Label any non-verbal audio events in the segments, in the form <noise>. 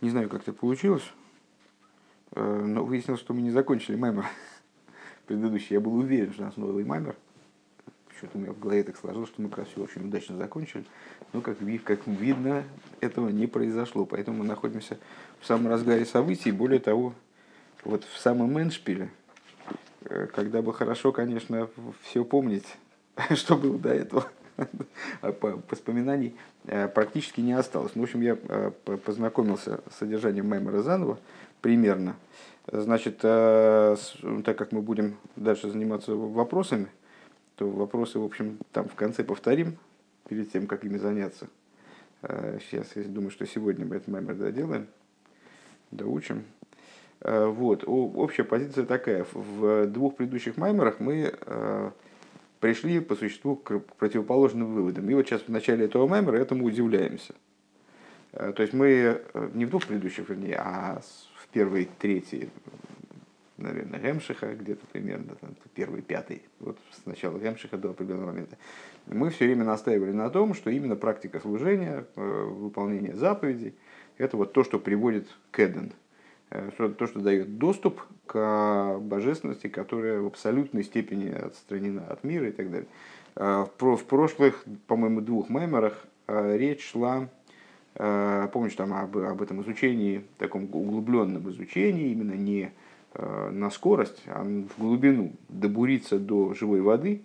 Не знаю, как это получилось, э, но выяснилось, что мы не закончили маймер <laughs> предыдущий. Я был уверен, что у нас новый маймер. Что-то у меня в голове так сложилось, что мы как раз все очень удачно закончили. Но, как, как видно, этого не произошло. Поэтому мы находимся в самом разгаре событий. Более того, вот в самом эншпиле, э, когда бы хорошо, конечно, все помнить, <laughs> что было до этого. <laughs> А воспоминаний э, практически не осталось. Ну, в общем, я э, познакомился с содержанием Маймера заново примерно. Значит, э, ну, так как мы будем дальше заниматься вопросами, то вопросы, в общем, там в конце повторим, перед тем, как ими заняться. Сейчас я думаю, что сегодня мы этот маймер доделаем, доучим. Вот. Общая позиция такая. В двух предыдущих маймерах мы пришли по существу к противоположным выводам. И вот сейчас в начале этого мемора этому удивляемся. Э, то есть мы э, не в двух предыдущих, вернее, а в первой трети, наверное, Гемшиха, где-то примерно, там, первый, пятый, вот с начала Гемшиха до определенного момента, мы все время настаивали на том, что именно практика служения, э, выполнение заповедей, это вот то, что приводит к Эден, то, что дает доступ к божественности, которая в абсолютной степени отстранена от мира и так далее. А, в прошлых, по-моему, двух меморах а, речь шла, помнишь, там об, об этом изучении, таком углубленном изучении, именно не на скорость, а в глубину, добуриться до живой воды.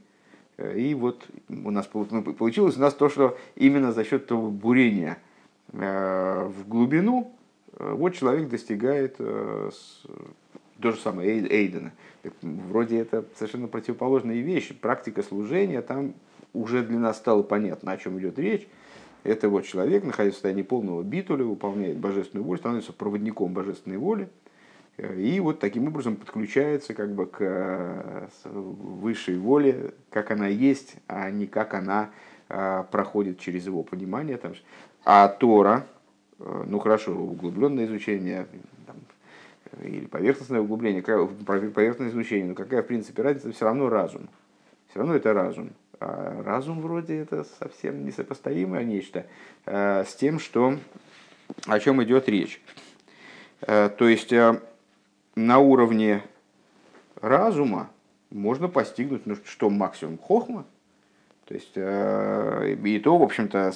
И вот у нас ну, получилось у нас то, что именно за счет того бурения в глубину вот человек достигает то же самое Эйдена. Вроде это совершенно противоположные вещи. Практика служения, там уже для нас стало понятно, о чем идет речь. Это вот человек, находясь в состоянии полного битуля, выполняет божественную волю, становится проводником божественной воли. И вот таким образом подключается как бы к э, высшей воле, как она есть, а не как она э, проходит через его понимание. А Тора, э, ну хорошо, углубленное изучение, или поверхностное углубление, поверхностное изучение, но какая в принципе разница, все равно разум. Все равно это разум. А разум вроде это совсем несопоставимое нечто а, с тем, что, о чем идет речь. А, то есть на уровне разума можно постигнуть, ну что максимум хохма, то есть, и то, в общем-то,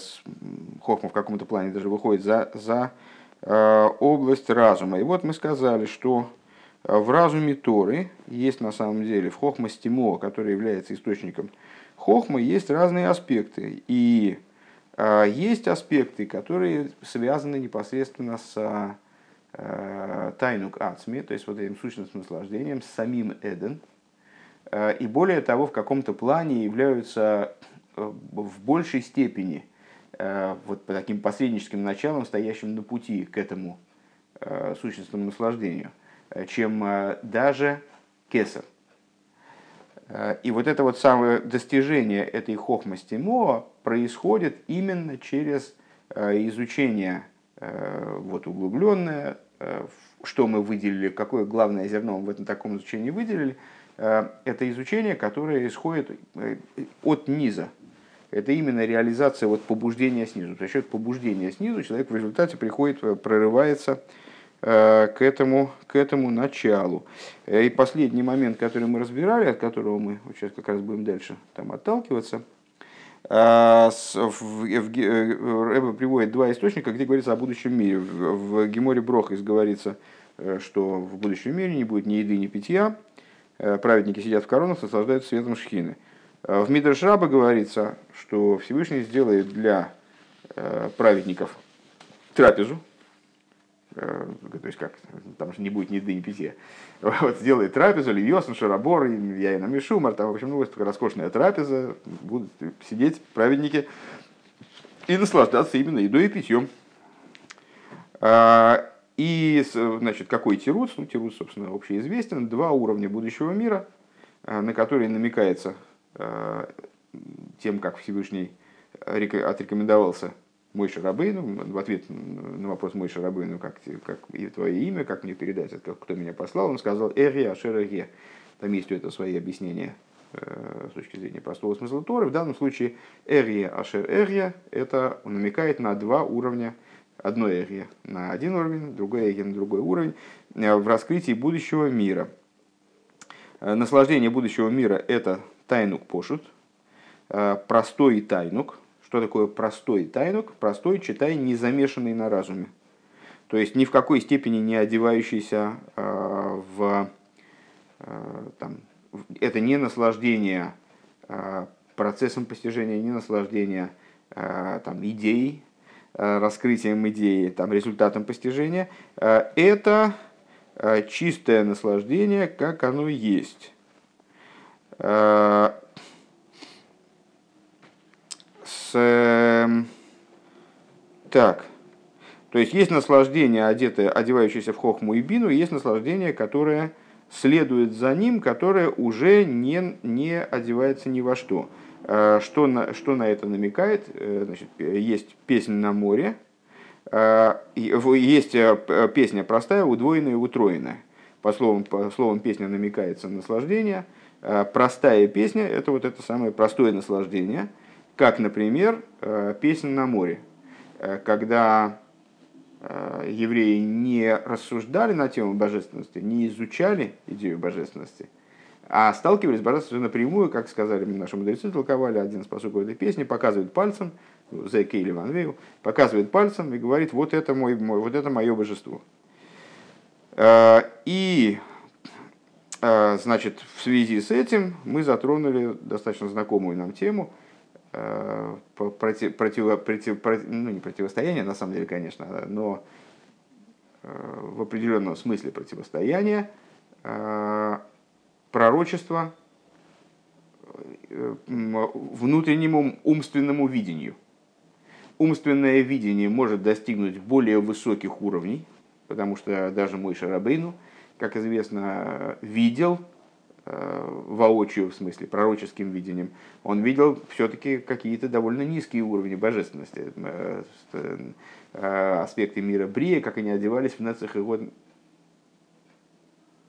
хохма в каком-то плане даже выходит за, за Э, область разума. И вот мы сказали, что э, в разуме Торы есть на самом деле в Хохма Стимо, который является источником Хохмы, есть разные аспекты. И э, есть аспекты, которые связаны непосредственно с тайнук ацми, то есть вот этим сущностным наслаждением, с самим Эден. И более того, в каком-то плане являются в большей степени Э, вот по таким посредническим началам, стоящим на пути к этому э, сущностному наслаждению, э, чем даже кесар. И вот это вот самое достижение этой хохмости Моа происходит именно через изучение вот углубленное, что мы выделили, какое главное зерно мы в этом таком изучении выделили, это изучение, которое исходит от низа, это именно реализация вот побуждения снизу. За счет побуждения снизу человек в результате приходит, э, прорывается э, к этому, к этому началу. Э, и последний момент, который мы разбирали, от которого мы сейчас как раз будем дальше там отталкиваться, Рэбе приводит два источника, где говорится о будущем мире. В Геморе Брохис говорится, что в будущем мире не будет ни еды, ни питья, праведники сидят в коронах, наслаждаются светом шхины. В Мидрш Раба говорится, что Всевышний сделает для э, праведников трапезу, э, то есть как, там же не будет ни еды, ни питья, вот, сделает трапезу, Львиосен, Шарабор, я и намешу, Марта, в общем, ну, роскошная трапеза, будут сидеть праведники и наслаждаться именно едой и питьем. А, и, значит, какой тирус? Ну, тирус, собственно, общеизвестен. Два уровня будущего мира, э, на которые намекается Э, тем, как Всевышний отрекомендовался мой Шарабейну, в ответ на вопрос мой Шарабейну, как, как и твое имя, как мне передать, это, кто меня послал, он сказал «Эри Ашер Эге». Там есть у этого свои объяснения э, с точки зрения простого смысла Торы. В данном случае «Эри Ашер Эри» это намекает на два уровня одно эге на один уровень, другое эге на другой уровень, в раскрытии будущего мира. Наслаждение будущего мира – это тайнук пошут, простой тайнук. Что такое простой тайнук? Простой, читай, не замешанный на разуме. То есть ни в какой степени не одевающийся в там, это не наслаждение процессом постижения, не наслаждение там, идеей, а, раскрытием идеи, там, результатом постижения. Это чистое наслаждение, как оно есть. С, эм, так, то есть есть наслаждение, одетое, одевающееся в хохму и бину, есть наслаждение, которое следует за ним, которое уже не, не одевается ни во что. Э, что на, что на это намекает? Э, значит, есть песня на море, э, есть песня простая, удвоенная и утроенная. По словам, по словам песня намекается на наслаждение. Простая песня – это вот это самое простое наслаждение, как, например, песня на море. Когда евреи не рассуждали на тему божественности, не изучали идею божественности, а сталкивались с божественностью напрямую, как сказали наши мудрецы, толковали один из посуков этой песни, показывает пальцем, Зе Кейли Ван показывает пальцем и говорит, вот это, мой, мой, вот это мое божество. Э, и э, значит, в связи с этим мы затронули достаточно знакомую нам тему – Э, против, против, против, против, ну не противостояние на самом деле, конечно, но в определенном смысле противостояние, пророчество внутреннему умственному видению. Умственное видение может достигнуть более высоких уровней, потому что даже мой Шарабейну, как известно, видел Э, воочию, в смысле, пророческим видением, он видел все-таки какие-то довольно низкие уровни божественности, э, э, аспекты мира Брия, как они одевались в нацах и год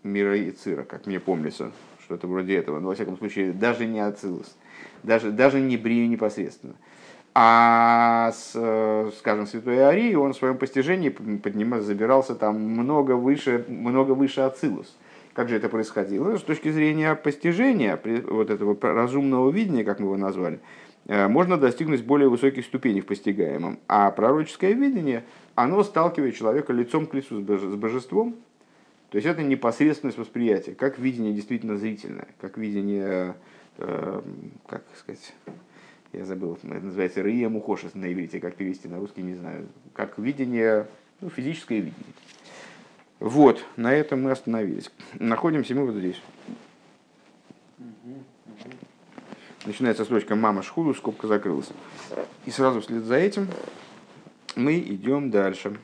мира и цира, как мне помнится, что-то вроде этого. Но, во всяком случае, даже не Ацилус, даже, даже не Брию непосредственно. А, с, скажем, Святой Арии, он в своем постижении поднимался, забирался там много выше, много выше Ацилус. Как же это происходило? С точки зрения постижения, вот этого разумного видения, как мы его назвали, э, можно достигнуть более высоких ступеней в постигаемом. А пророческое видение, оно сталкивает человека лицом к лицу с божеством. То есть это непосредственность восприятия, как видение действительно зрительное, как видение, э, как сказать, я забыл, это называется Рия Мухошес на иврите, как перевести на русский, не знаю, как видение, ну, физическое видение. Вот, на этом мы остановились. Находимся мы вот здесь. Начинается строчка «Мама шхуду», скобка закрылась. И сразу вслед за этим мы идем дальше.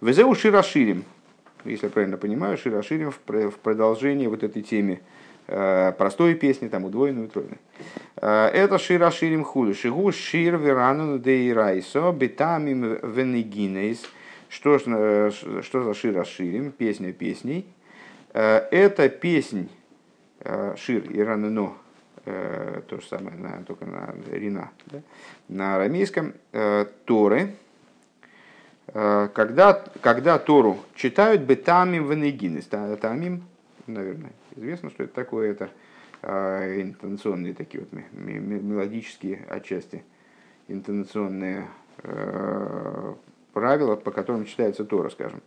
Везеу широширим, если правильно понимаю, широширим в продолжении вот этой темы э, простой песни, там удвоенной, утроенной. Э, это широширим худу. Шигу шир верану дейрайсо бетамим венегинейс – что, э, что за шир расширим? Песня песней. Это песнь шир и ранено, то же самое, только на рина, да? на арамейском, Торы, когда, когда Тору читают бетамим венегинес, тамим, наверное, известно, что это такое, это интонационные такие вот мелодические отчасти, интонационные правила, по которым читается Тора, скажем.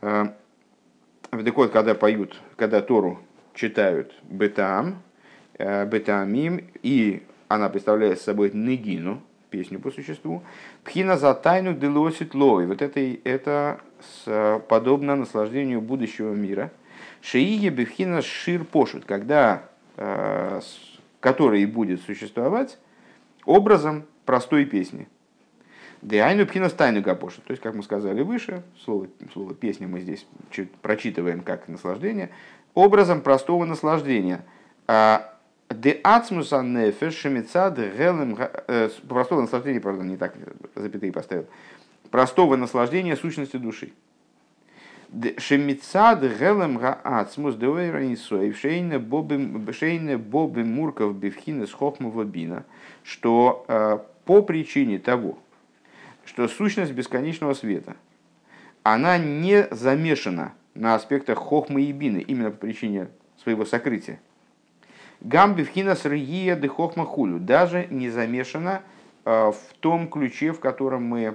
Э, так вот, когда поют, когда Тору читают бетам, э, бетамим, и она представляет собой нигину, песню по существу, пхина за тайну делосит лой. Вот это, это подобно наслаждению будущего мира. Шиие бифхина шир пошут, когда, э, который будет существовать образом простой песни. Деайну пхинас тайну гапоша. То есть, как мы сказали выше, слово, слово песня мы здесь чуть прочитываем как наслаждение, образом простого наслаждения. А, де ацмуса нефеш шемица де гелем... Простого наслаждения, правда, не так запятые поставил. Простого наслаждения сущности души. Шемицад гелем гаацмус деойранисоев шейне боби мурков бифхина с хохмова бина, что по причине того, что сущность бесконечного света, она не замешана на аспектах хохмы и бины, именно по причине своего сокрытия. Гамби вхина срия де хохма хулю, даже не замешана в том ключе, в котором мы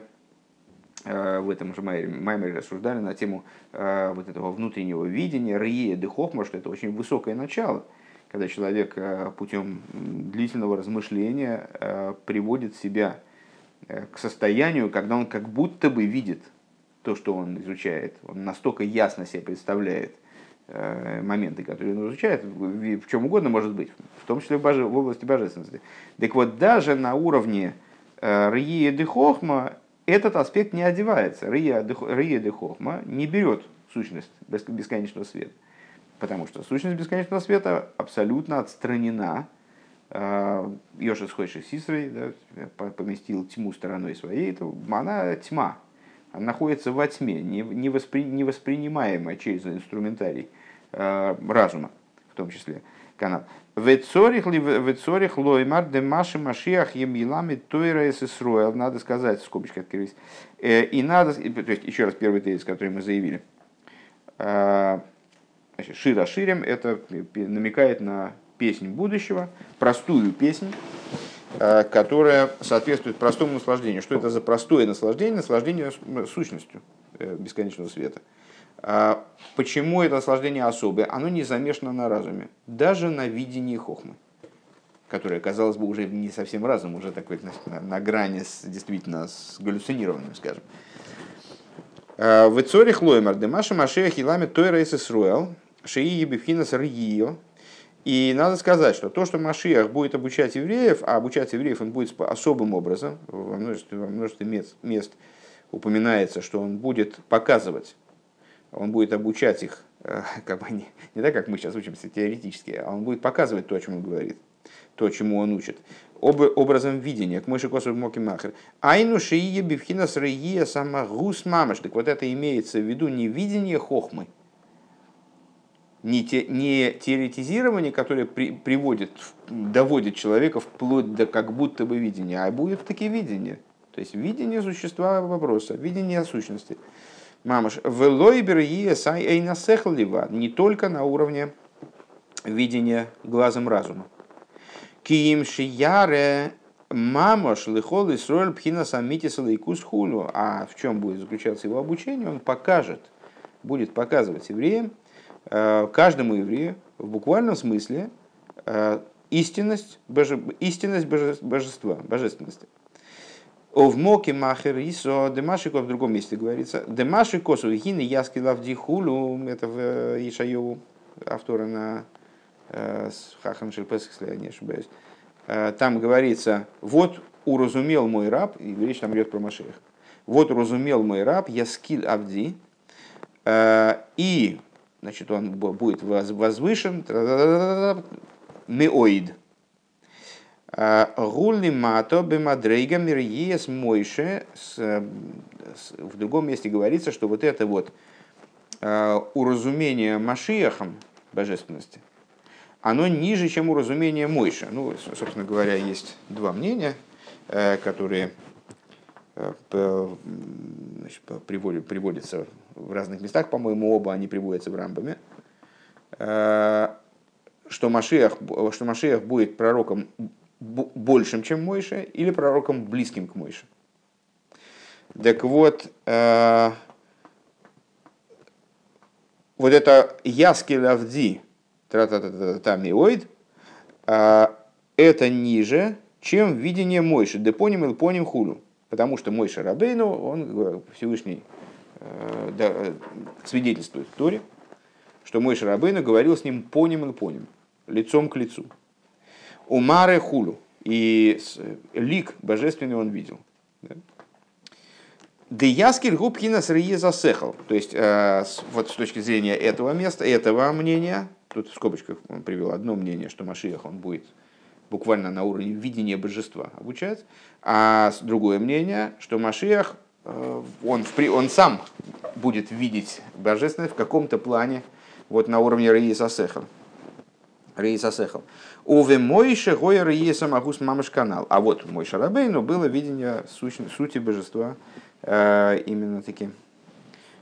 в этом же Маймере рассуждали на тему вот этого внутреннего видения, рие де хохма, что это очень высокое начало, когда человек путем длительного размышления приводит себя к состоянию, когда он как будто бы видит то, что он изучает. Он настолько ясно себе представляет. э, моменты, которые он изучает, в чем угодно может быть, в том числе в, боже, в области божественности. Так вот, даже на уровне э, Рие де Хохма этот аспект не одевается. Рие де Хохма не берет сущность бесконечного света. Потому что сущность бесконечного света абсолютно отстранена. Э, Йоши сходишь с Сисрой, да, поместил тьму стороной своей, это, она тьма, находится во тьме, не, воспри, не воспринимаемая через инструментарий э, разума, в том числе канал. Вецорих ли вецорих лоймар де маши машиах емилами тойра эсэсроэл. Надо сказать, скобочки открылись. Э, и надо, то есть еще раз первый тезис, который мы заявили. Э, значит, шира ширем это намекает на песнь будущего, простую песнь, которая соответствует простому наслаждению. Что это за простое наслаждение? Наслаждение сущностью э, бесконечного света. А почему это наслаждение особое? Оно не замешано на разуме, даже на видении хохмы, которое, казалось бы, уже не совсем разум, уже такой на, на грани с, действительно с галлюцинированным, скажем. Э, в Ицорих Лоймар, Демаша Машея Хилами Тойра Исруэл, Шии Ебифхинас Рьио, и надо сказать, что то, что Машиах будет обучать евреев, а обучать евреев он будет особым образом, во множестве, во множестве мест, мест упоминается, что он будет показывать, он будет обучать их, э, <laughs> как бы не, не так, как мы сейчас учимся теоретически, а он будет показывать то, о чем он говорит, то, чему он учит. Об, образом видения, к мыши косу моки махер. Айну шиие бивхина срые сама гус мамаш. Так вот это имеется в виду не видение хохмы, не, те, не теоретизирование, которое при, приводит, доводит человека вплоть до как будто бы видения, а будет таки видение. То есть видение существа вопроса, видение сущности. Мамаш, велойбер сай эйнасехлива, не только на уровне видения глазом разума. Киим шияре мамаш лихол исроль пхина самитис лейкус хулу. А в чем будет заключаться его обучение? Он покажет, будет показывать евреям, каждому еврею в буквальном смысле э, истинность, боже, истинность божества, божественности. В моке махер исо демашико в другом месте говорится. Демашико сухины яски лавдихулу. Это в э, Ишайову автора на Хахан Шельпес, если я не ошибаюсь. Там говорится, вот уразумел мой раб, и речь там идет про Машех. Вот уразумел мой раб, я скиль авди, и значит, он будет возвышен, меоид. А, Гулли мато бемадрейга мирьес мойше. В другом месте говорится, что вот это вот а, уразумение Машиахом божественности, оно ниже, чем уразумение Мойша. Ну, собственно говоря, есть два мнения, э, которые значит, приводятся в разных местах, по-моему, оба они приводятся в рамбами, э, что Машиах, что Машиах будет пророком большим, чем Мойша, или пророком близким к Мойше. Так вот, э, вот это Яскель Авди, Тамиоид, э, это ниже, чем видение Мойши. Депоним или поним хулю. Потому что Мойша Рабейну, он Всевышний Э, да, свидетельствует в Торе, что мой Шарабейна говорил с ним поним и поним, лицом к лицу. Умаре хулу. И лик божественный он видел. Деяскель губкина срие засехал. То есть, э, вот с точки зрения этого места, этого мнения, тут в скобочках он привел одно мнение, что Машиях он будет буквально на уровне видения божества обучать, а другое мнение, что Машиях Э, он, он сам будет видеть божественность в каком-то плане вот на уровне Раиса Сеха. Рейса Сехал. Уве Мойше Гоя Рейса Магус Мамаш канал. А вот мой Шарабейну было видение сути, божества э, именно таким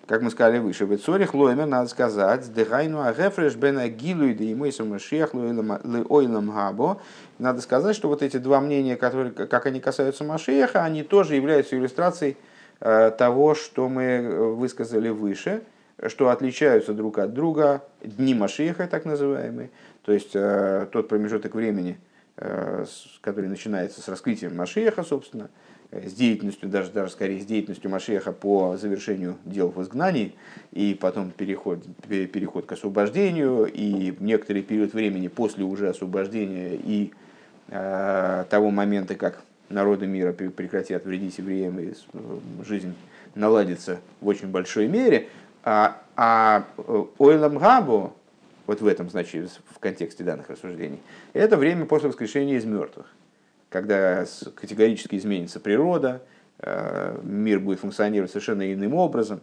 как мы сказали выше, в Цорих Лоймер, надо сказать, Дехайну Агефреш Бена Гилу и Деймойсу Машех Ойлам Габо. Надо сказать, что вот эти два мнения, которые, как они касаются Машеха, они тоже являются иллюстрацией э, того, что мы высказали выше, что отличаются друг от друга дни Машеха, так называемые, то есть э, тот промежуток времени, э, который начинается с раскрытием Машеха, собственно, Э, с деятельностью, даже, даже скорее с деятельностью Машеха по завершению дел в изгнании, и потом переход, переход к освобождению, и некоторый период времени после уже освобождения и э, того момента, как народы мира прекратят вредить евреям, и э, жизнь наладится в очень большой мере, а, а э, Ойлам Габу, вот в этом значит, в контексте данных рассуждений, это время после воскрешения из мертвых когда категорически изменится природа, э, мир будет функционировать совершенно иным образом,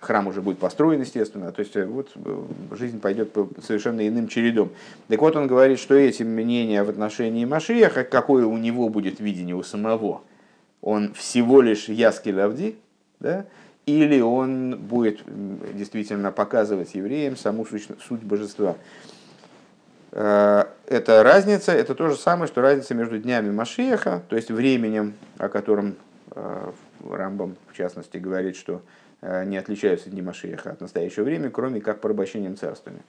храм уже будет построен, естественно, то есть э, вот э, жизнь пойдет по совершенно иным чередом. Так вот он говорит, что эти мнения в отношении Машиеха, какое у него будет видение у самого, он всего лишь яски лавди, да, или он будет действительно показывать евреям саму суть, суть божества. Э, это разница, это то же самое, что разница между днями Машиеха, то есть временем, о котором Рамбам, в частности, говорит, что не отличаются дни Машиеха от настоящего времени, кроме как порабощением царствами.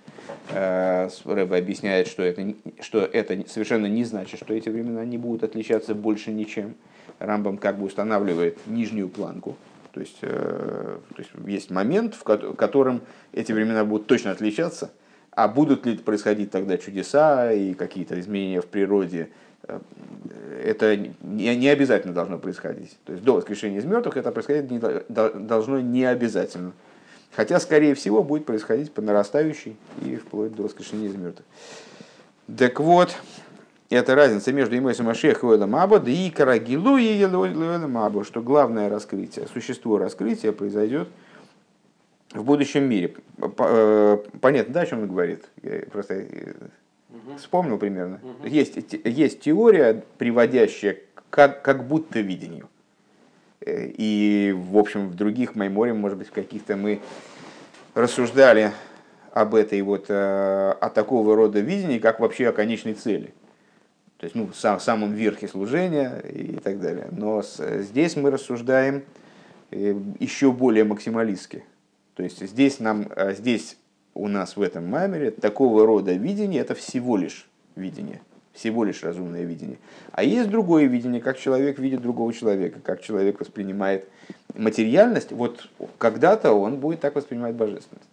Рэба объясняет, что это, что это совершенно не значит, что эти времена не будут отличаться больше ничем. Рамбам как бы устанавливает нижнюю планку, то есть, то есть есть момент, в котором эти времена будут точно отличаться – а будут ли происходить тогда чудеса и какие-то изменения в природе, э, это не обязательно должно происходить. То есть до воскрешения из мертвых это происходить не, должно не обязательно. Хотя, скорее всего, будет происходить по нарастающей и вплоть до воскрешения из мертвых. Так вот, это разница между Имойсом Машех и Ойлом Аба, да и Карагилу и Ойлом Аба, что главное раскрытие, существо раскрытия произойдет в будущем мире. Э, понятно, да, о чем он говорит? Я просто угу. вспомнил примерно. Угу. Есть, есть теория, приводящая как, как будто видению. Э, и, в общем, в других Майморе, может быть, в каких-то мы рассуждали об этой вот, о такого рода видении, как вообще о конечной цели. То есть, ну, сам, самом верхе служения и так далее. Но с, здесь мы рассуждаем еще более максималистски. То есть здесь, нам, э, здесь у нас в этом маймере такого рода видение – это всего лишь видение, всего лишь разумное видение. А есть другое видение, как человек видит другого человека, как человек воспринимает материальность. Вот когда-то он будет так воспринимать божественность.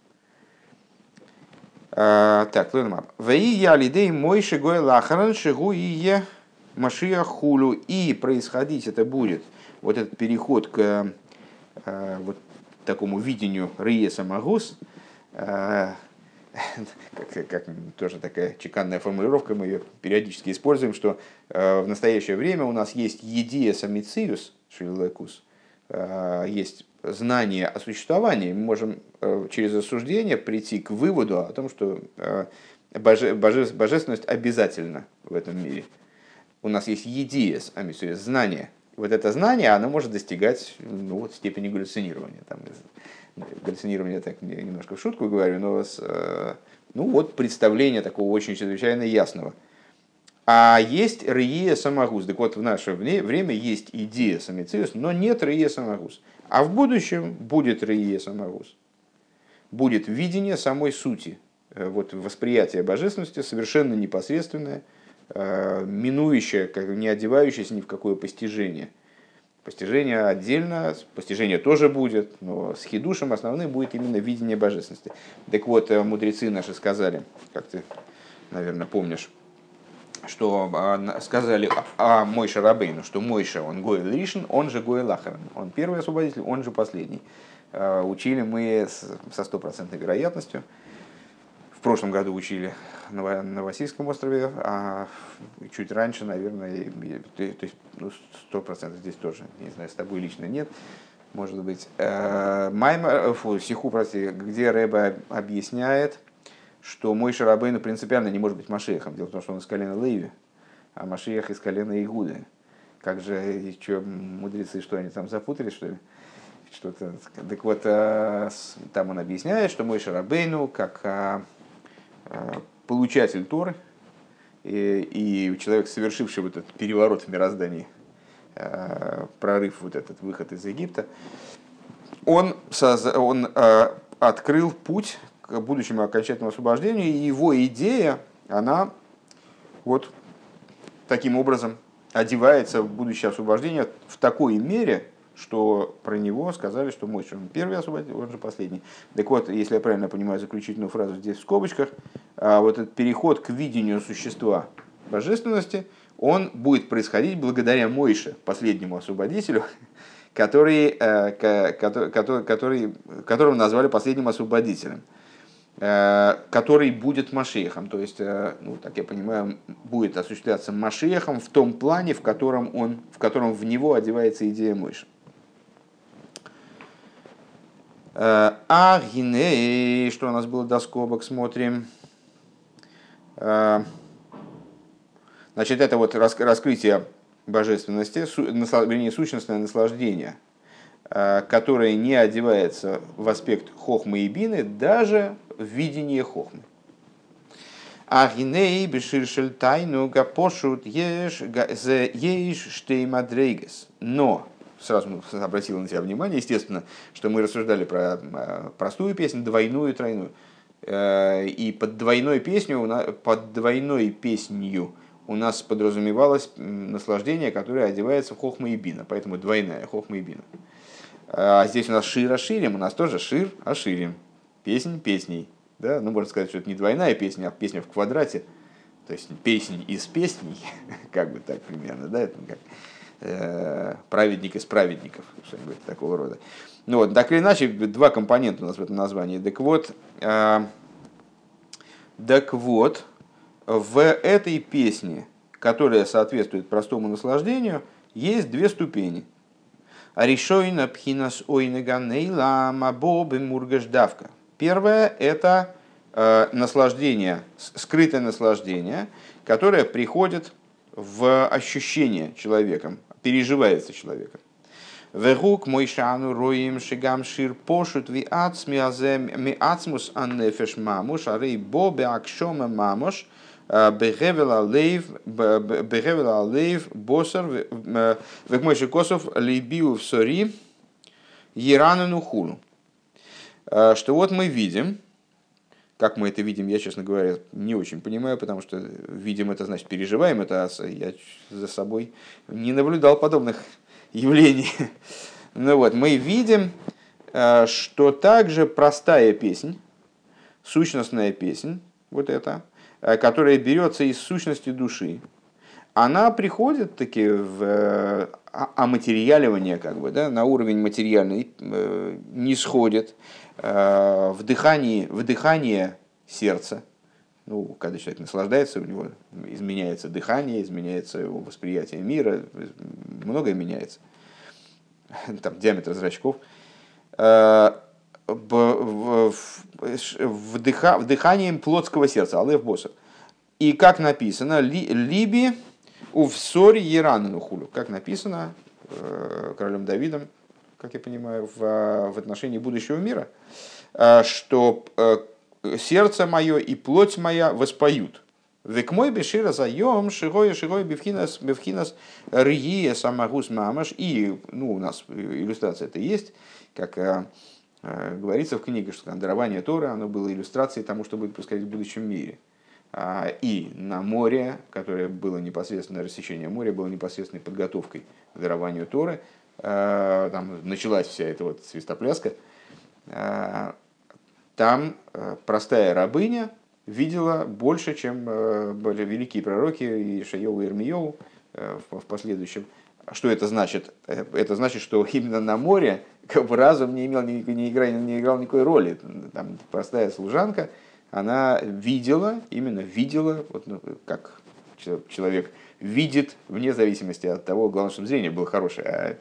А, так, Лунмап. Ваи я лидей мой шигой лахаран шигу и е машия хулю. И происходить это будет, вот этот переход к э, вот, такому видению Риеса Магус, <laughs> как, как тоже такая чеканная формулировка, мы ее периодически используем, что э, в настоящее время у нас есть едиес амициус, шиллекус, э, есть знание о существовании, мы можем через осуждение прийти к выводу о том, что боже, боже, божественность обязательна в этом мире. У нас есть едиес амициус, знание вот это знание, оно может достигать ну, вот, степени галлюцинирования. Там, галлюцинирование так немножко в шутку говорю, но с, э, ну вот представление такого очень чрезвычайно ясного. А есть Рие Самагус. Так вот, в наше время есть идея Самициус, но нет Рие Самагус. А в будущем будет Рие Самагус. Будет видение самой сути, э, вот восприятие божественности совершенно непосредственное – Э, минующее, как не одевающееся ни в какое постижение. Постижение отдельно, постижение тоже будет, но с хидушем основным будет именно видение божественности. Так вот, э, мудрецы наши сказали, как ты, наверное, помнишь, что а, сказали о Мойше Рабейну, что Мойша, он Гойл Ришин, он же Гойл Ахаран. Он первый освободитель, он же последний. Э, учили мы со стопроцентной вероятностью. В прошлом году учили на Васильском острове, а чуть раньше, наверное, то есть ну, сто процентов здесь тоже, не знаю, с тобой лично нет, может быть. Э, Майма, фу, Сиху, прости, где Рэба объясняет, что мой Шарабейну принципиально не может быть Машехом. Дело в том, что он из колена Леви, а Машех из колена Игуды. Как же, и что, мудрецы, что они там запутались, что ли? Что-то. Так вот, а, там он объясняет, что мой Шарабейну, как а, получатель Торы, и, и человек, совершивший вот этот переворот в мироздании, прорыв, вот этот выход из Египта, он, он открыл путь к будущему окончательному освобождению, и его идея, она вот таким образом одевается в будущее освобождение в такой мере, что про него сказали, что Мойша он первый освободитель, он же последний. Так вот, если я правильно понимаю заключительную фразу здесь в скобочках, а вот этот переход к видению существа божественности, он будет происходить благодаря Мойше, последнему освободителю, <laughs> который, э, который, который, которого назвали последним освободителем. Э, который будет Машехом, то есть, э, ну, так я понимаю, будет осуществляться Машехом в том плане, в котором, он, в котором в него одевается идея Мойши. Э, а что у нас было до скобок, смотрим. Значит, это вот раскрытие божественности, вернее, сущностное наслаждение, которое не одевается в аспект хохмы и бины, даже видение хохмы. А гиней беширшель тайну гапошут еш еш штеймадрейгес. Но, сразу обратил на себя внимание, естественно, что мы рассуждали про а, простую песню, двойную, тройную. Э, и под двойной песню, под двойной песнью у нас подразумевалось наслаждение, которое одевается в хохма и бина, поэтому двойная хохма и бина. А здесь у нас шир аширим, у нас тоже шир аширим песнь песней. Да? Ну, можно сказать, что это не двойная песня, а песня в квадрате. То есть песнь из песней, <laughs> как бы так примерно, да, это как э, праведник из праведников, что-нибудь такого рода. Ну вот, так или иначе, два компонента у нас в этом названии. Так вот, э, так вот, в этой песне, которая соответствует простому наслаждению, есть две ступени. Аришойна пхинас ойнеганейла мабобы мургаждавка. Первое – это э, наслаждение, скрытое наслаждение, которое приходит в ощущение человеком, переживается человеком. Вегук мой шану роим шигам шир пошут ви азем ми ацмус аннефеш мамуш, арей бо беакшома мамуш, бегевела лейв босар вегмойши косов лейбиу в сори ерану хулу. Э, что вот мы видим, как мы это видим, я, честно говоря, не очень понимаю, потому что видим это значит переживаем это, а я за собой не наблюдал подобных <laughs> явлений. Ну вот, мы видим, э, что также простая песнь, сущностная песнь, вот эта, э, которая берется из сущности души, она приходит таки в оматериаливание, как бы, да, на уровень материальный, не сходит, Э, вдыхании, вдыхание сердца, ну, когда человек наслаждается, у него изменяется дыхание, изменяется его восприятие мира, многое меняется. <laughs> Там диаметр зрачков. Э, вдыха, вдыханием плотского сердца, алев босса. И как написано, либи у всори ерану хулю, как написано э, королем Давидом, как я понимаю, в, в отношении будущего мира, э, что э, сердце мое и плоть моя воспоют. Век мой бешира заем, шигой, шигой, бифхинас, бифхинас, рие, самагус мамаш. И, ну, у нас иллюстрация это есть, как э, говорится в книге, что дарование Тора, оно было иллюстрацией тому, что будет происходить в будущем мире. А, и на море, которое было непосредственно рассечение моря, было непосредственной подготовкой к дарованию Торы, Э, там началась вся эта вот свистопляска, э, там э, простая рабыня видела больше, чем были великие пророки и Шайову и Ирмиеву в последующем. Что это значит? Это значит, что именно на море <laughs> как бы разум не, имел, не, не, играл, не играл никакой роли. Там простая служанка, она видела, именно видела, вот, ну, как человек видит вне зависимости от того, главное, чтобы зрение было хорошее. А,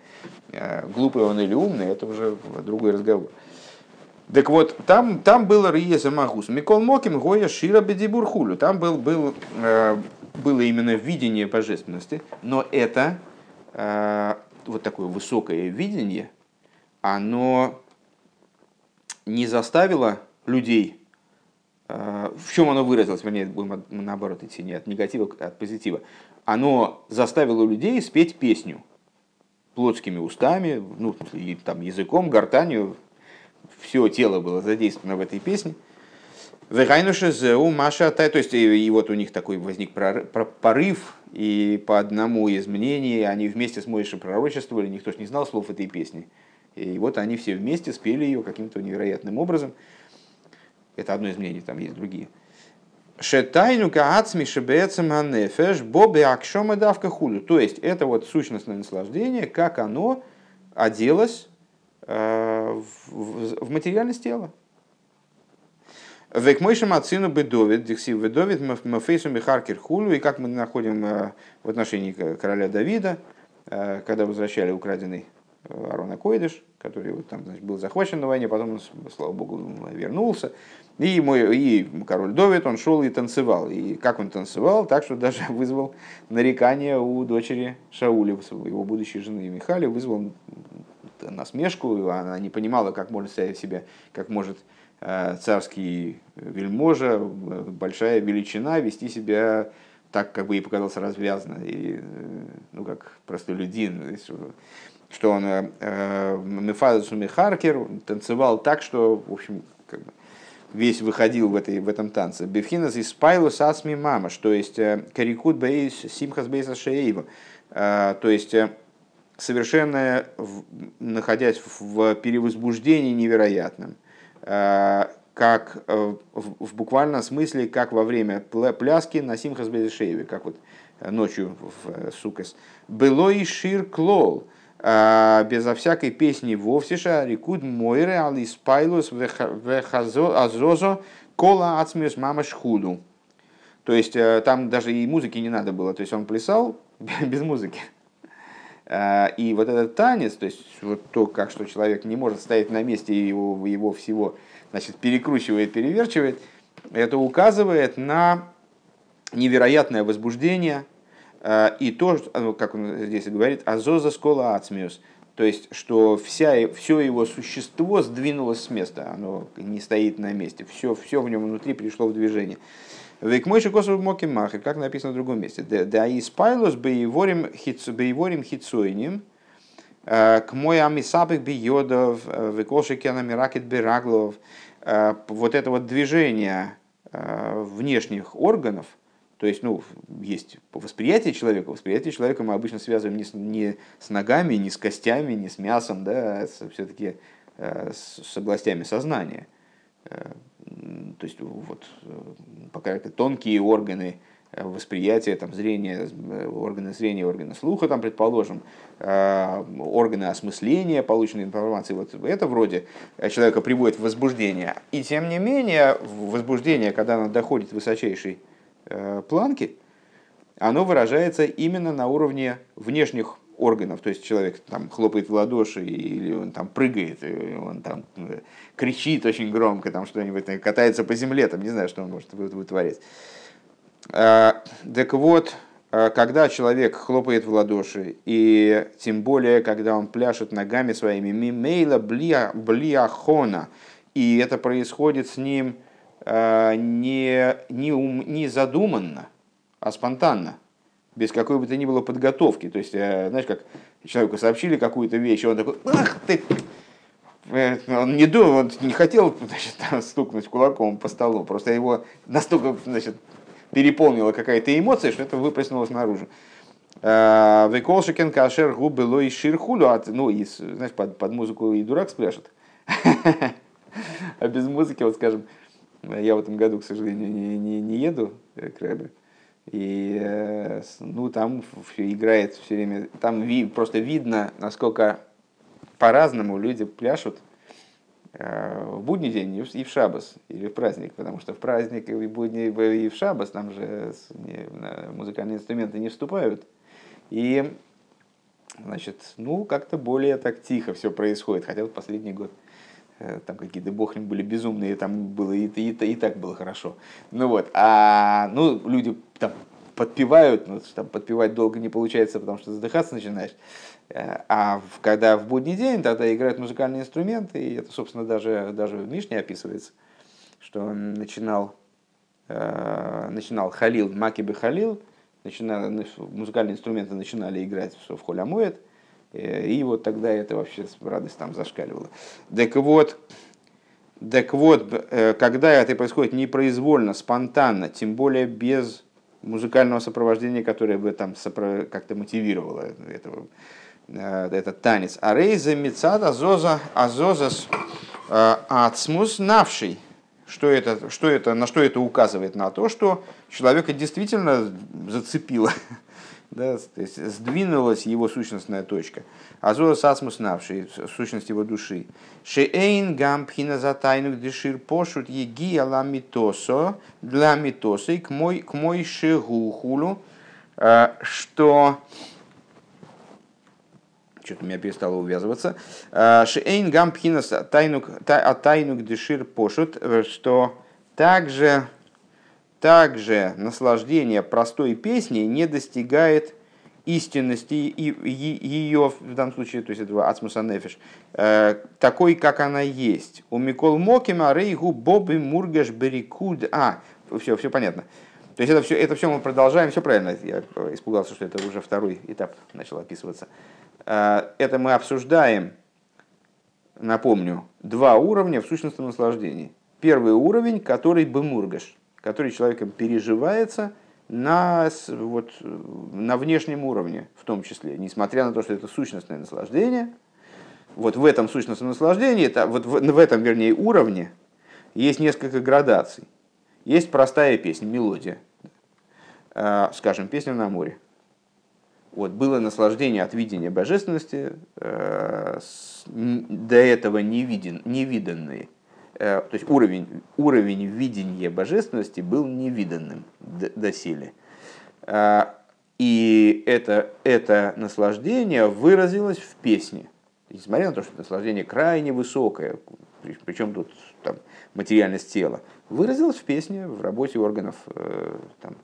а глупый он или умный, это уже другой разговор. Так вот, там, там было Риеза Магус. Микол Моким Гоя Шира Бедибурхулю. Там был, был, э, было именно видение божественности, но это э, вот такое высокое видение, оно не заставило людей, в чем оно выразилось, вернее, будем наоборот идти, не от негатива, а от позитива, оно заставило людей спеть песню плотскими устами, ну, и там языком, гортанью, все тело было задействовано в этой песне. Вехайнуша зеу маша то есть и, вот у них такой возник порыв, и по одному из мнений они вместе с Моишем пророчествовали, никто же не знал слов этой песни. И вот они все вместе спели ее каким-то невероятным образом. Это одно из мнений, там есть другие. Шетайну каацми шебецем анефеш бобе акшома давка хулю. То есть это вот сущностное наслаждение, как оно оделось Э, в материальность тела. Век мойшем отцину бедовид, диксив бедовид, мафейсу михаркер хулю, и как мы находим э, в отношении короля Давида, э, когда возвращали украденный Арона Койдыш, который вот там, значит, был захвачен на войне, потом он, слава богу, вернулся. И, мой, и король Довид, он шел и танцевал. И как он танцевал, так что даже <laughs> вызвал нарекание у дочери Шауля, его будущей жены Михали, вызвал насмешку, она не понимала, как может себя, как может э, царский вельможа, большая величина вести себя так, как бы ей показалось развязно, и, э, ну, как простолюдин, что он э, Мефазусу Мехаркер танцевал так, что, в общем, как бы, весь выходил в, этой, в этом танце. Бифхинас из Пайлус Асми Мама, что есть Карикут Бейс Симхас Бейса Шееева. То есть совершенно находясь в перевозбуждении невероятном, э, как э, в буквальном смысле, как во время пляски на Симхас Безешееве, как вот ночью в э, Сукас. Было и шир клол, безо всякой песни вовсе рекуд мойре алис пайлус азозо кола ацмиус мама шхуду. То есть там даже и музыки не надо было, то есть он плясал <laughs> без музыки. А, и вот этот танец, то есть вот то, как что человек не может стоять на месте и его, его всего значит, перекручивает, переверчивает, это указывает на невероятное возбуждение а, и то, ну, как он здесь говорит, азоза скола ацмиус, то есть, что вся, все его существо сдвинулось с места, оно не стоит на месте, все, все в нем внутри пришло в движение. Век мой косов моки махер, как написано в другом месте. Да и спайлос бейворим хитсойним, э, к мой амисапик биодов, э, векошики анамиракет бираглов. Э, вот это вот движение внешних органов, то есть, ну, есть восприятие человека. Восприятие человека мы обычно связываем не с, не с ногами, не с костями, не с мясом, да, а все-таки с, с областями сознания. То есть вот пока это тонкие органы э, восприятия, там, зрения, э, органы зрения, органы слуха, там, предположим, э, органы осмысления полученной информации, вот это вроде человека приводит в возбуждение. И тем не менее, возбуждение, когда оно доходит высочайшей планки, оно выражается именно на уровне внешних органов, то есть человек там хлопает в ладоши или он там прыгает, он там э, кричит очень громко, там что-нибудь катается по земле, там не знаю, что он может вытворять. А, так вот, а, когда человек хлопает в ладоши, и тем более, когда он пляшет ногами своими, мимейла блиахона, и это происходит с ним не, не, ум, не задуманно, а спонтанно – без какой бы то ни было подготовки. То есть, э, знаешь, как человеку сообщили какую-то вещь, и он такой, ах ты! Э, он не думал, он не хотел значит, <laughs> стукнуть кулаком по столу, просто его настолько значит, переполнила какая-то эмоция, что это выплеснулось наружу. Э, Веколшикен кашер губы лой ширхулю, ну, и, знаешь, под, под музыку и дурак спляшет. <laughs> А без музыки, вот скажем, я в этом году, к сожалению, не, не, не еду к Рэбе. И э, ну, там все играет все время. Там ви, просто видно, насколько по-разному люди пляшут э, в будний день и в шабас, или в праздник. Потому что в праздник и в будни, и в шабас там же музыкальные инструменты не вступают. И значит, ну, как-то более так тихо все происходит. Хотя вот последний год там какие-то бохрим были безумные, там было и, и, и, и так было хорошо. Ну вот, а ну, люди там подпевают, ну, там подпевать долго не получается, потому что задыхаться начинаешь. А когда в будний день, тогда играют музыкальные инструменты, и это, собственно, даже, даже в Мишне описывается, что он начинал, начинал Халил, Макибе Халил, начинали, музыкальные инструменты начинали играть в Холямуэт, Э, и вот тогда это вообще радость там зашкаливала. Так вот, так вот, э, когда это происходит непроизвольно, спонтанно, тем более без музыкального сопровождения, которое бы там как-то мотивировало этого, э, этот танец. А рейза мецад азоза азозас ацмус навший. Что это, что это, на что это указывает? На то, что человека действительно зацепило <laughs> да, то есть сдвинулась его сущностная точка. Азора сасмус навший, сущность его души. Шеэйн гампхина затайнук дешир пошут еги аламитосо для митосы к мой, к мой шегухулу, э, что что-то меня перестало увязываться. Э, Шеэйн гампхина тайнук дешир пошут, э, что также также наслаждение простой песни не достигает истинности и ее, в данном случае, то есть этого ацмуса нефиш, э, такой, как она есть. У Микол Мокима рейгу боби мургаш берикуд. А, все, все понятно. То есть это все, это все мы продолжаем, все правильно. Я испугался, что это уже второй этап начал описываться. Э, это мы обсуждаем, напомню, два уровня в сущностном наслаждении. Первый уровень, который бы мургаш который человеком переживается на, вот, на внешнем уровне в том числе, несмотря на то, что это сущностное наслаждение, вот в этом сущностном наслаждении, это, вот в, в этом, вернее, уровне есть несколько градаций. Есть простая песня, мелодия, э, скажем, песня на море. Вот, было наслаждение от видения божественности, э, с, до этого невиден, невиданные. Э, то есть уровень, уровень видения божественности был невиданным доселе. Э, и это, это наслаждение выразилось в песне. Несмотря на то, что наслаждение крайне высокое, причем тут там, материальность тела, выразилось в песне, в работе органов, э, там,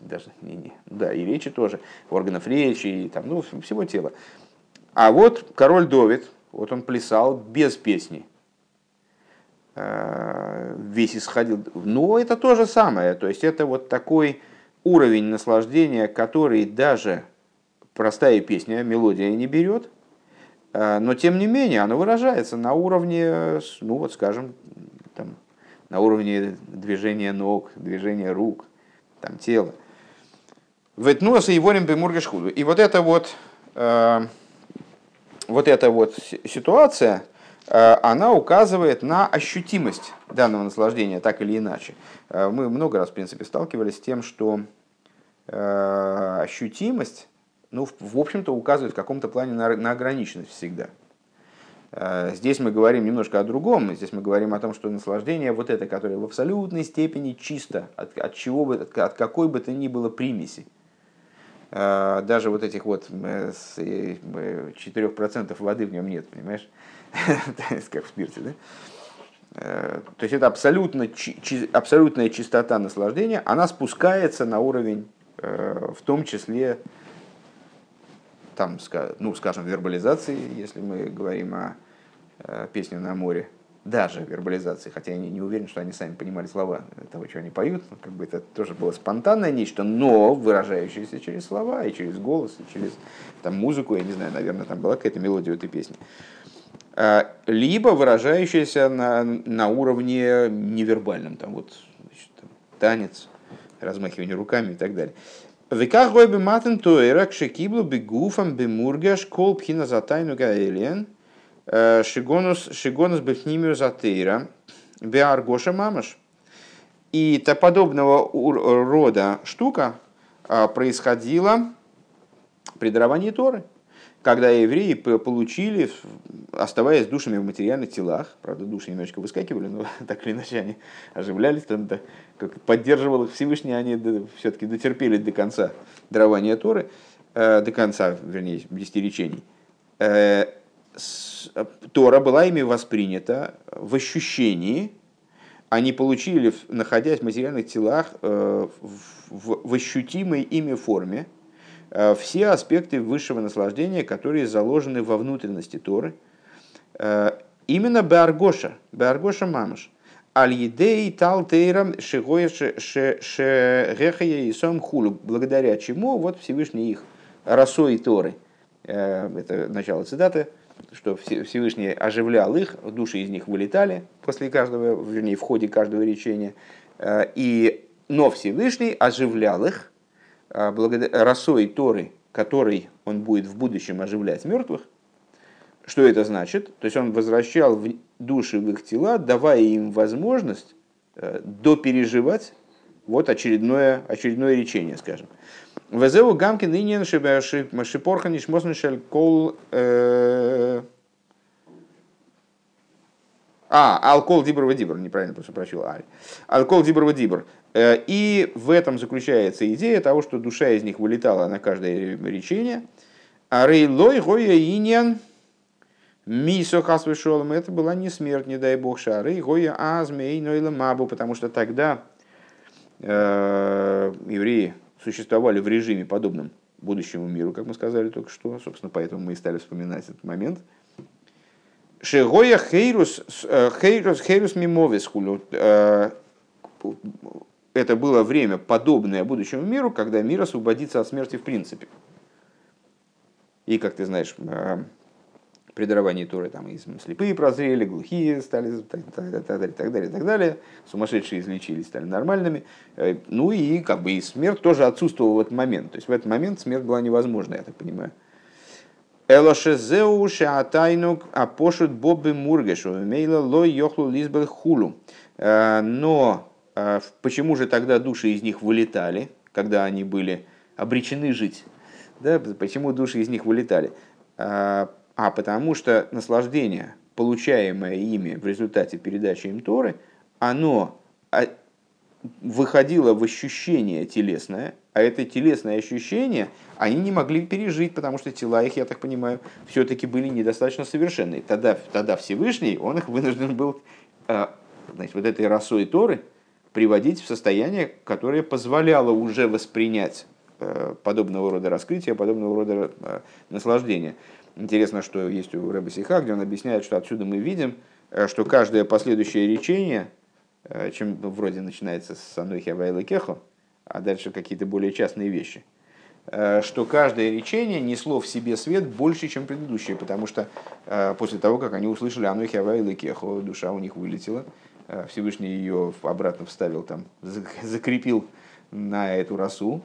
даже не, не, да, и речи тоже, органов речи, и там, ну, всего тела. А вот король Довид, вот он плясал без песни. Э, весь исходил. Но это то же самое. То есть это вот такой уровень наслаждения, который даже простая песня, мелодия не берет, э, но тем не менее оно выражается на уровне, ну вот скажем, там, на уровне движения ног, движения рук, там, тела. Ветнуаса и ворим бемургашхуду. И вот это вот, э, вот эта вот ситуация, Э, она указывает на ощутимость данного наслаждения, так или иначе. Э, мы много раз, в принципе, сталкивались с тем, что э, ощутимость, ну, в общем-то, указывает в каком-то плане на, на ограниченность всегда. Здесь мы говорим немножко о другом. Здесь мы говорим о том, что наслаждение вот это, которое в абсолютной степени чисто, от, от, чего бы, от какой бы то ни было примеси. Даже вот этих вот 4% воды в нем нет, понимаешь? <laughs> как в спирте, да? Э, то есть это абсолютно, абсолютная чистота наслаждения, она спускается на уровень, э, в том числе, там, ну, скажем, вербализации, если мы говорим о э, песне на море, даже вербализации, хотя я не, уверен, что они сами понимали слова того, что они поют, как бы это тоже было спонтанное нечто, но выражающееся через слова и через голос, и через там, музыку, я не знаю, наверное, там была какая-то мелодия этой песни. А, либо выражающаяся на, на уровне невербальном, там вот значит, там, танец, размахивание руками и так далее. Веках гой бы матен туэра к шекиблу бегуфам бемургаш кол пхина затайну гаэлиен шигонус шигонус бехнимию затейра беаргоша мамаш. И то подобного рода штука а, происходила при даровании Торы когда евреи получили, оставаясь душами в материальных телах, правда, души немножечко выскакивали, но <laughs> так или иначе они оживлялись, там, да, как поддерживал их Всевышний, они все-таки дотерпели до конца дарования Торы, э, до конца, вернее, десяти речений. Э, с, Тора была ими воспринята в ощущении, они получили, находясь в материальных телах, в, в ощутимой ими форме, все аспекты высшего наслаждения, которые заложены во внутренности Торы, именно Беаргоша, Беаргоша Мамаш. Аль-Едей Талтейрам Шегехая и Сом Хулю, благодаря чему вот Всевышний их росой Торы. Э, это начало цитаты, что Всевышний оживлял их, души из них вылетали после каждого, вернее, в ходе каждого речения. Э, и, но Всевышний оживлял их э, росой Торы, который он будет в будущем оживлять мертвых. Что это значит? То есть он возвращал души в их тела, давая им возможность э, допереживать вот очередное, очередное речение, скажем. Везеу гамкин иньян шипорха нишмоснишель кол... Э, а, алкол диброва дибр, неправильно просто прочел. Алкол диброва дибр. Э, и в этом заключается идея того, что душа из них вылетала на каждое речение. А рейлой гоя иньян Мисо хасвешолом, это была не смерть, не дай бог, шары, гоя азмей, нойла мабу, потому что тогда э, евреи существовали в режиме подобном будущему миру, как мы сказали только что, собственно, поэтому мы и стали вспоминать этот момент. Шегоя хейрус, э, хейрус, хейрус мимовис хулю. Э, это было время, подобное будущему миру, когда мир освободится от смерти в принципе. И, как ты знаешь, э, при даровании Торы там и слепые прозрели, глухие стали, так, так, так, далее, так далее, так далее, сумасшедшие излечились, стали нормальными. Э, ну и как бы и смерть тоже отсутствовала в этот момент. То есть в этот момент смерть была невозможна, я так понимаю. Элошезеу шаатайнук апошут бобы мургешу, мейла лой йохлу лизбел хулу. Э, но э, почему же тогда души из них вылетали, когда они были обречены жить? Да, почему души из них вылетали? А потому что наслаждение, получаемое ими в результате передачи им Торы, оно а, выходило в ощущение телесное, а это телесное ощущение они не могли пережить, потому что тела их, я так понимаю, все-таки были недостаточно совершенны. Тогда, тогда Всевышний, он их вынужден был а, значит, вот этой росой Торы приводить в состояние, которое позволяло уже воспринять э, подобного рода раскрытия, подобного рода э, наслаждения. Интересно, что есть у Рэба Сиха, где он объясняет, что отсюда мы видим, э, что каждое последующее речение, э, чем ну, вроде начинается с Анухи Авайла Кехо, а дальше какие-то более частные вещи, э, что каждое речение несло в себе свет больше, чем предыдущее, потому что после того, как они услышали Анухи Авайла Кехо, душа у них вылетела, Всевышний ее обратно вставил, там, закрепил на эту расу,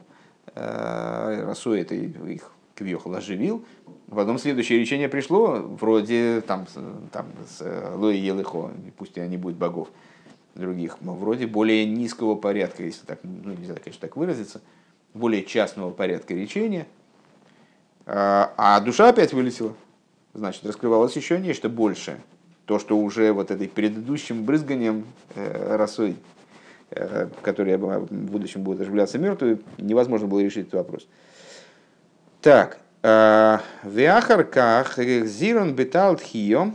расу это их Квьехал оживил. Потом следующее речение пришло, вроде там, там с э, Лои Елыхо, пусть они будут богов других, но вроде более низкого порядка, если так, ну нельзя, конечно, так выразиться, более частного порядка речения. А, а душа опять вылетела. Значит, раскрывалось еще нечто большее. То, что уже вот этой предыдущим брызганием э, росой, э, которая в будущем будет оживляться мертвой, невозможно было решить этот вопрос. В Яхарках Зирон Бетал Хио.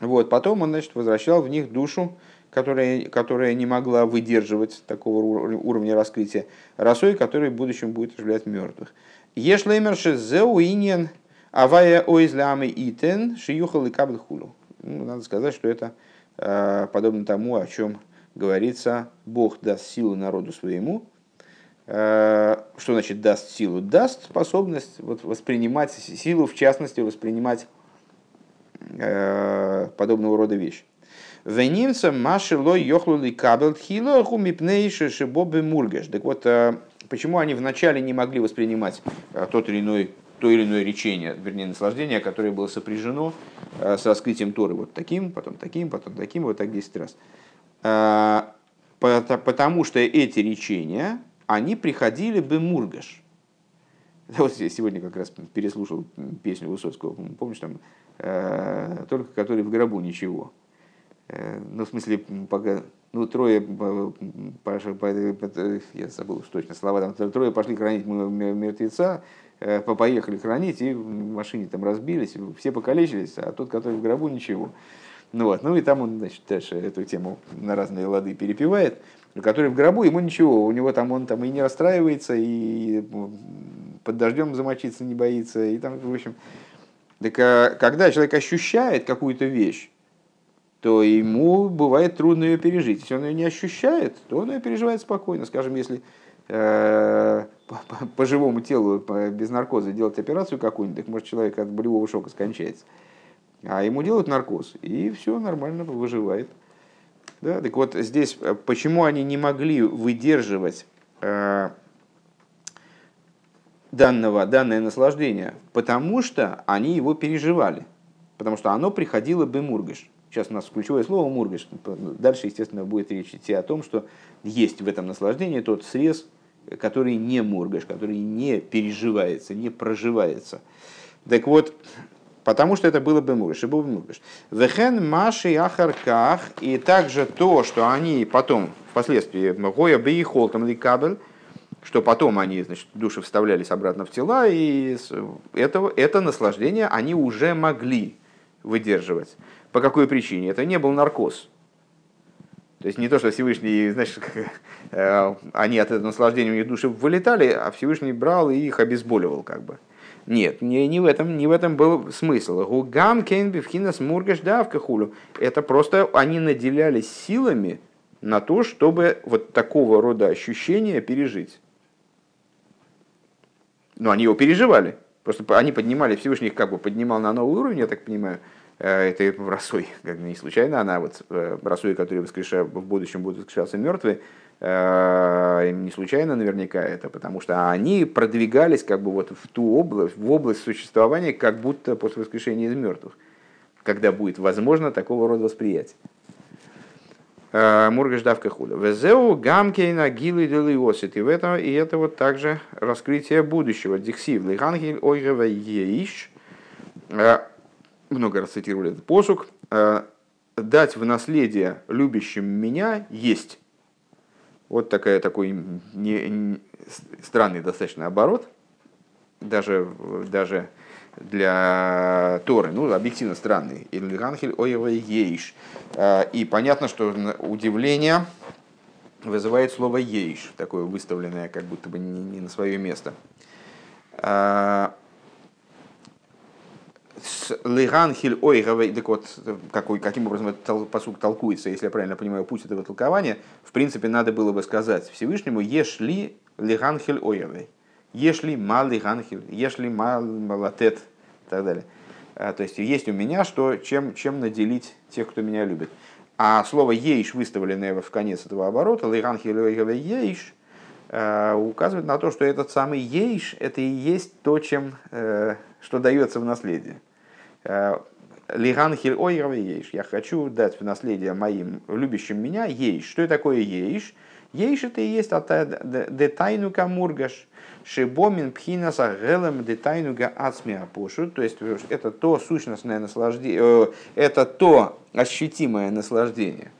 Вот, потом он, значит, возвращал в них душу, которая, которая не могла выдерживать такого уровня раскрытия, росой, который в будущем будет оживлять мертвых. יש לומר שזהו ענין הוי' עוז לעמו יתן שיוכל לקבל כו'. Ну, надо сказать, что это э, подобно тому, о чем говорится, Бог даст силу народу своему, Э, что значит даст силу? Даст способность вот, воспринимать силу, в частности, воспринимать э, подобного рода вещи. ונמצא מה שלא יוכלו לקבל הגילוי הוא מפני שיבוא במורגש. Так вот, э, почему они вначале не могли воспринимать тот или иной то или иное речение, вернее, наслаждение, которое было сопряжено с раскрытием Торы вот таким, потом таким, потом таким, вот так 10 раз. Потому что эти речения, они приходили бы мургаш. Вот я сегодня как раз переслушал песню Высоцкого, помнишь, там, э, только который в гробу ничего. Э, ну, в смысле, пока, ну, трое, я забыл точно слова, там, трое пошли хранить мертвеца, поехали хранить, и в машине там разбились, все покалечились, а тот, который в гробу, ничего. Ну, вот. ну и там он, значит, дальше эту тему на разные лады перепевает. Который в гробу, ему ничего, у него там он там и не расстраивается, и под дождем замочиться не боится, и там, в общем. Так а, когда человек ощущает какую-то вещь, то ему бывает трудно ее пережить. Если он ее не ощущает, то он ее переживает спокойно. Скажем, если э, по, живому телу без наркоза делать операцию какую-нибудь, так может человек от болевого шока скончается. А ему делают наркоз, и все нормально выживает. Да? Так вот здесь, э, почему они не могли выдерживать э, данного, данное наслаждение? Потому что они его переживали. Потому что оно приходило бы мургаш. Сейчас у нас ключевое слово мургаш. Дальше, естественно, будет речь идти о том, что есть в этом наслаждении тот срез, который не мургаш, который не переживается, не проживается. Так вот, Потому что это было бы муриш, и был бы муриш. Вехен маши ахарках, и также то, что они потом, впоследствии, гоя бейхол там кабель, что потом они, значит, души вставлялись обратно в тела, и это, это наслаждение они уже могли выдерживать. По какой причине? Это не был наркоз. То есть не то, что Всевышний, значит, э, они от этого наслаждения у них души вылетали, а Всевышний брал и их обезболивал как бы. Нет, не, не, в этом, не в этом был смысл. Гугам кейн бифхинас мургаш давка хулю. Это просто они наделялись силами на то, чтобы вот такого рода ощущения пережить. Но они его переживали. Просто они поднимали, Всевышний их как бы поднимал на новый уровень, я так понимаю. Э, это росой, как не случайно она, вот э, росой, который в будущем будут воскрешаться мертвые, не случайно наверняка это, потому что они продвигались как бы вот в ту область, в область существования, как будто после воскрешения из мертвых, когда будет возможно такого рода восприятие. Э, Мургаш давка худа. Везеу гамкейна гилы делиосит. И в этом и это вот также раскрытие будущего. Диксив лихангель ойгева еиш. Э, много раз цитировали этот посук. Дать в наследие любящим меня есть вот такая, такой не, не, странный достаточно оборот, даже, даже для Торы, ну, объективно странный. Ильганхель ейш. А, и понятно, что удивление вызывает слово ейш, такое выставленное как будто бы не на свое место. С Лиганхиль Ойгавей, так вот, какой, каким образом этот посук толкуется, если я правильно понимаю путь этого толкования, в принципе, надо было бы сказать Всевышнему, ешли Лиганхиль Ойгавей, ешли мал Лиганхиль, ешли мал Малатет и так далее. А, то есть есть у меня что, чем, чем наделить тех, кто меня любит. А слово «ейш», выставленное в конец этого оборота, «лиганхиль ойгавей ейш», а, указывает на то, что этот самый ейш – это и есть то, чем, э, что дается в наследие. Э, Лиган хиль ойрова. Я хочу дать в наследие моим любящим меня ейш. Что такое ейш? Ейш это и есть детайну камургаш. Шибомин пхинаса гелем детайну га ацми апошу. То есть это то сущностное наслаждение, э, это то ощутимое наслаждение.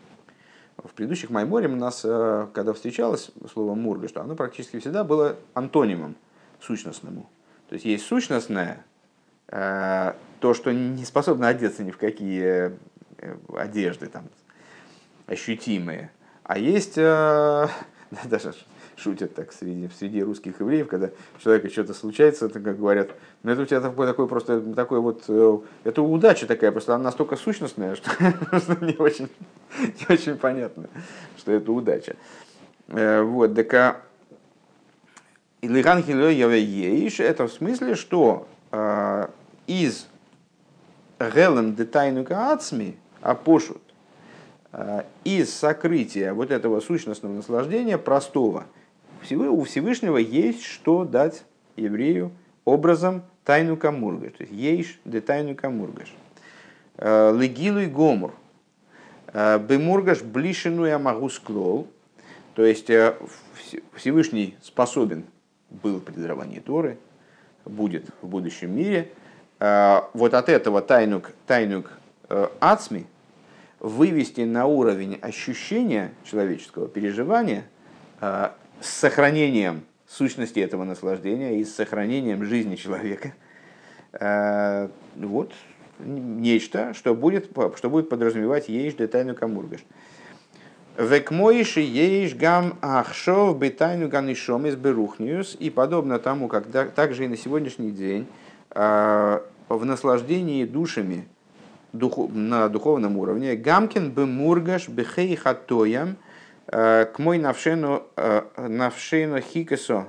В предыдущих Майморе у нас, э, когда встречалось слово мурга, что оно практически всегда было антонимом сущностному. То есть есть сущностное, то, что не способно одеться ни в какие э, одежды там, ощутимые. А есть, э, <laughs> даже шутят так среди, среди русских евреев, когда человека что-то случается, то, как говорят, ну это у тебя такой, такой просто, такой вот, э, это удача такая, просто она настолько сущностная, <laughs> что, не, очень, не очень понятно, что это удача. Вот, так а Илихан это в смысле, что из Гелем детайну а пошут, э, из сокрытия вот этого сущностного наслаждения простого, у Всевышнего есть что дать еврею образом тайну камургаш. То есть ейш де тайну камургаш. Э, Легилу и гомур. Э, бемургаш блишину я могу склол. То есть Всевышний способен был при даровании Торы, будет в будущем мире – вот от этого тайнук, тайнук э, ацми, вывести на уровень ощущения человеческого переживания э, с сохранением сущности этого наслаждения и с сохранением жизни человека. Э, вот нечто, что будет, что будет подразумевать ейш детайну камургаш. Векмоиши ейш гам ахшов бетайну ганишом из берухниус. И подобно тому, как также и на сегодняшний день в наслаждении душами на духовном уровне. Гамкин бы мургаш бехей хатоям к мой навшену навшену хикесо.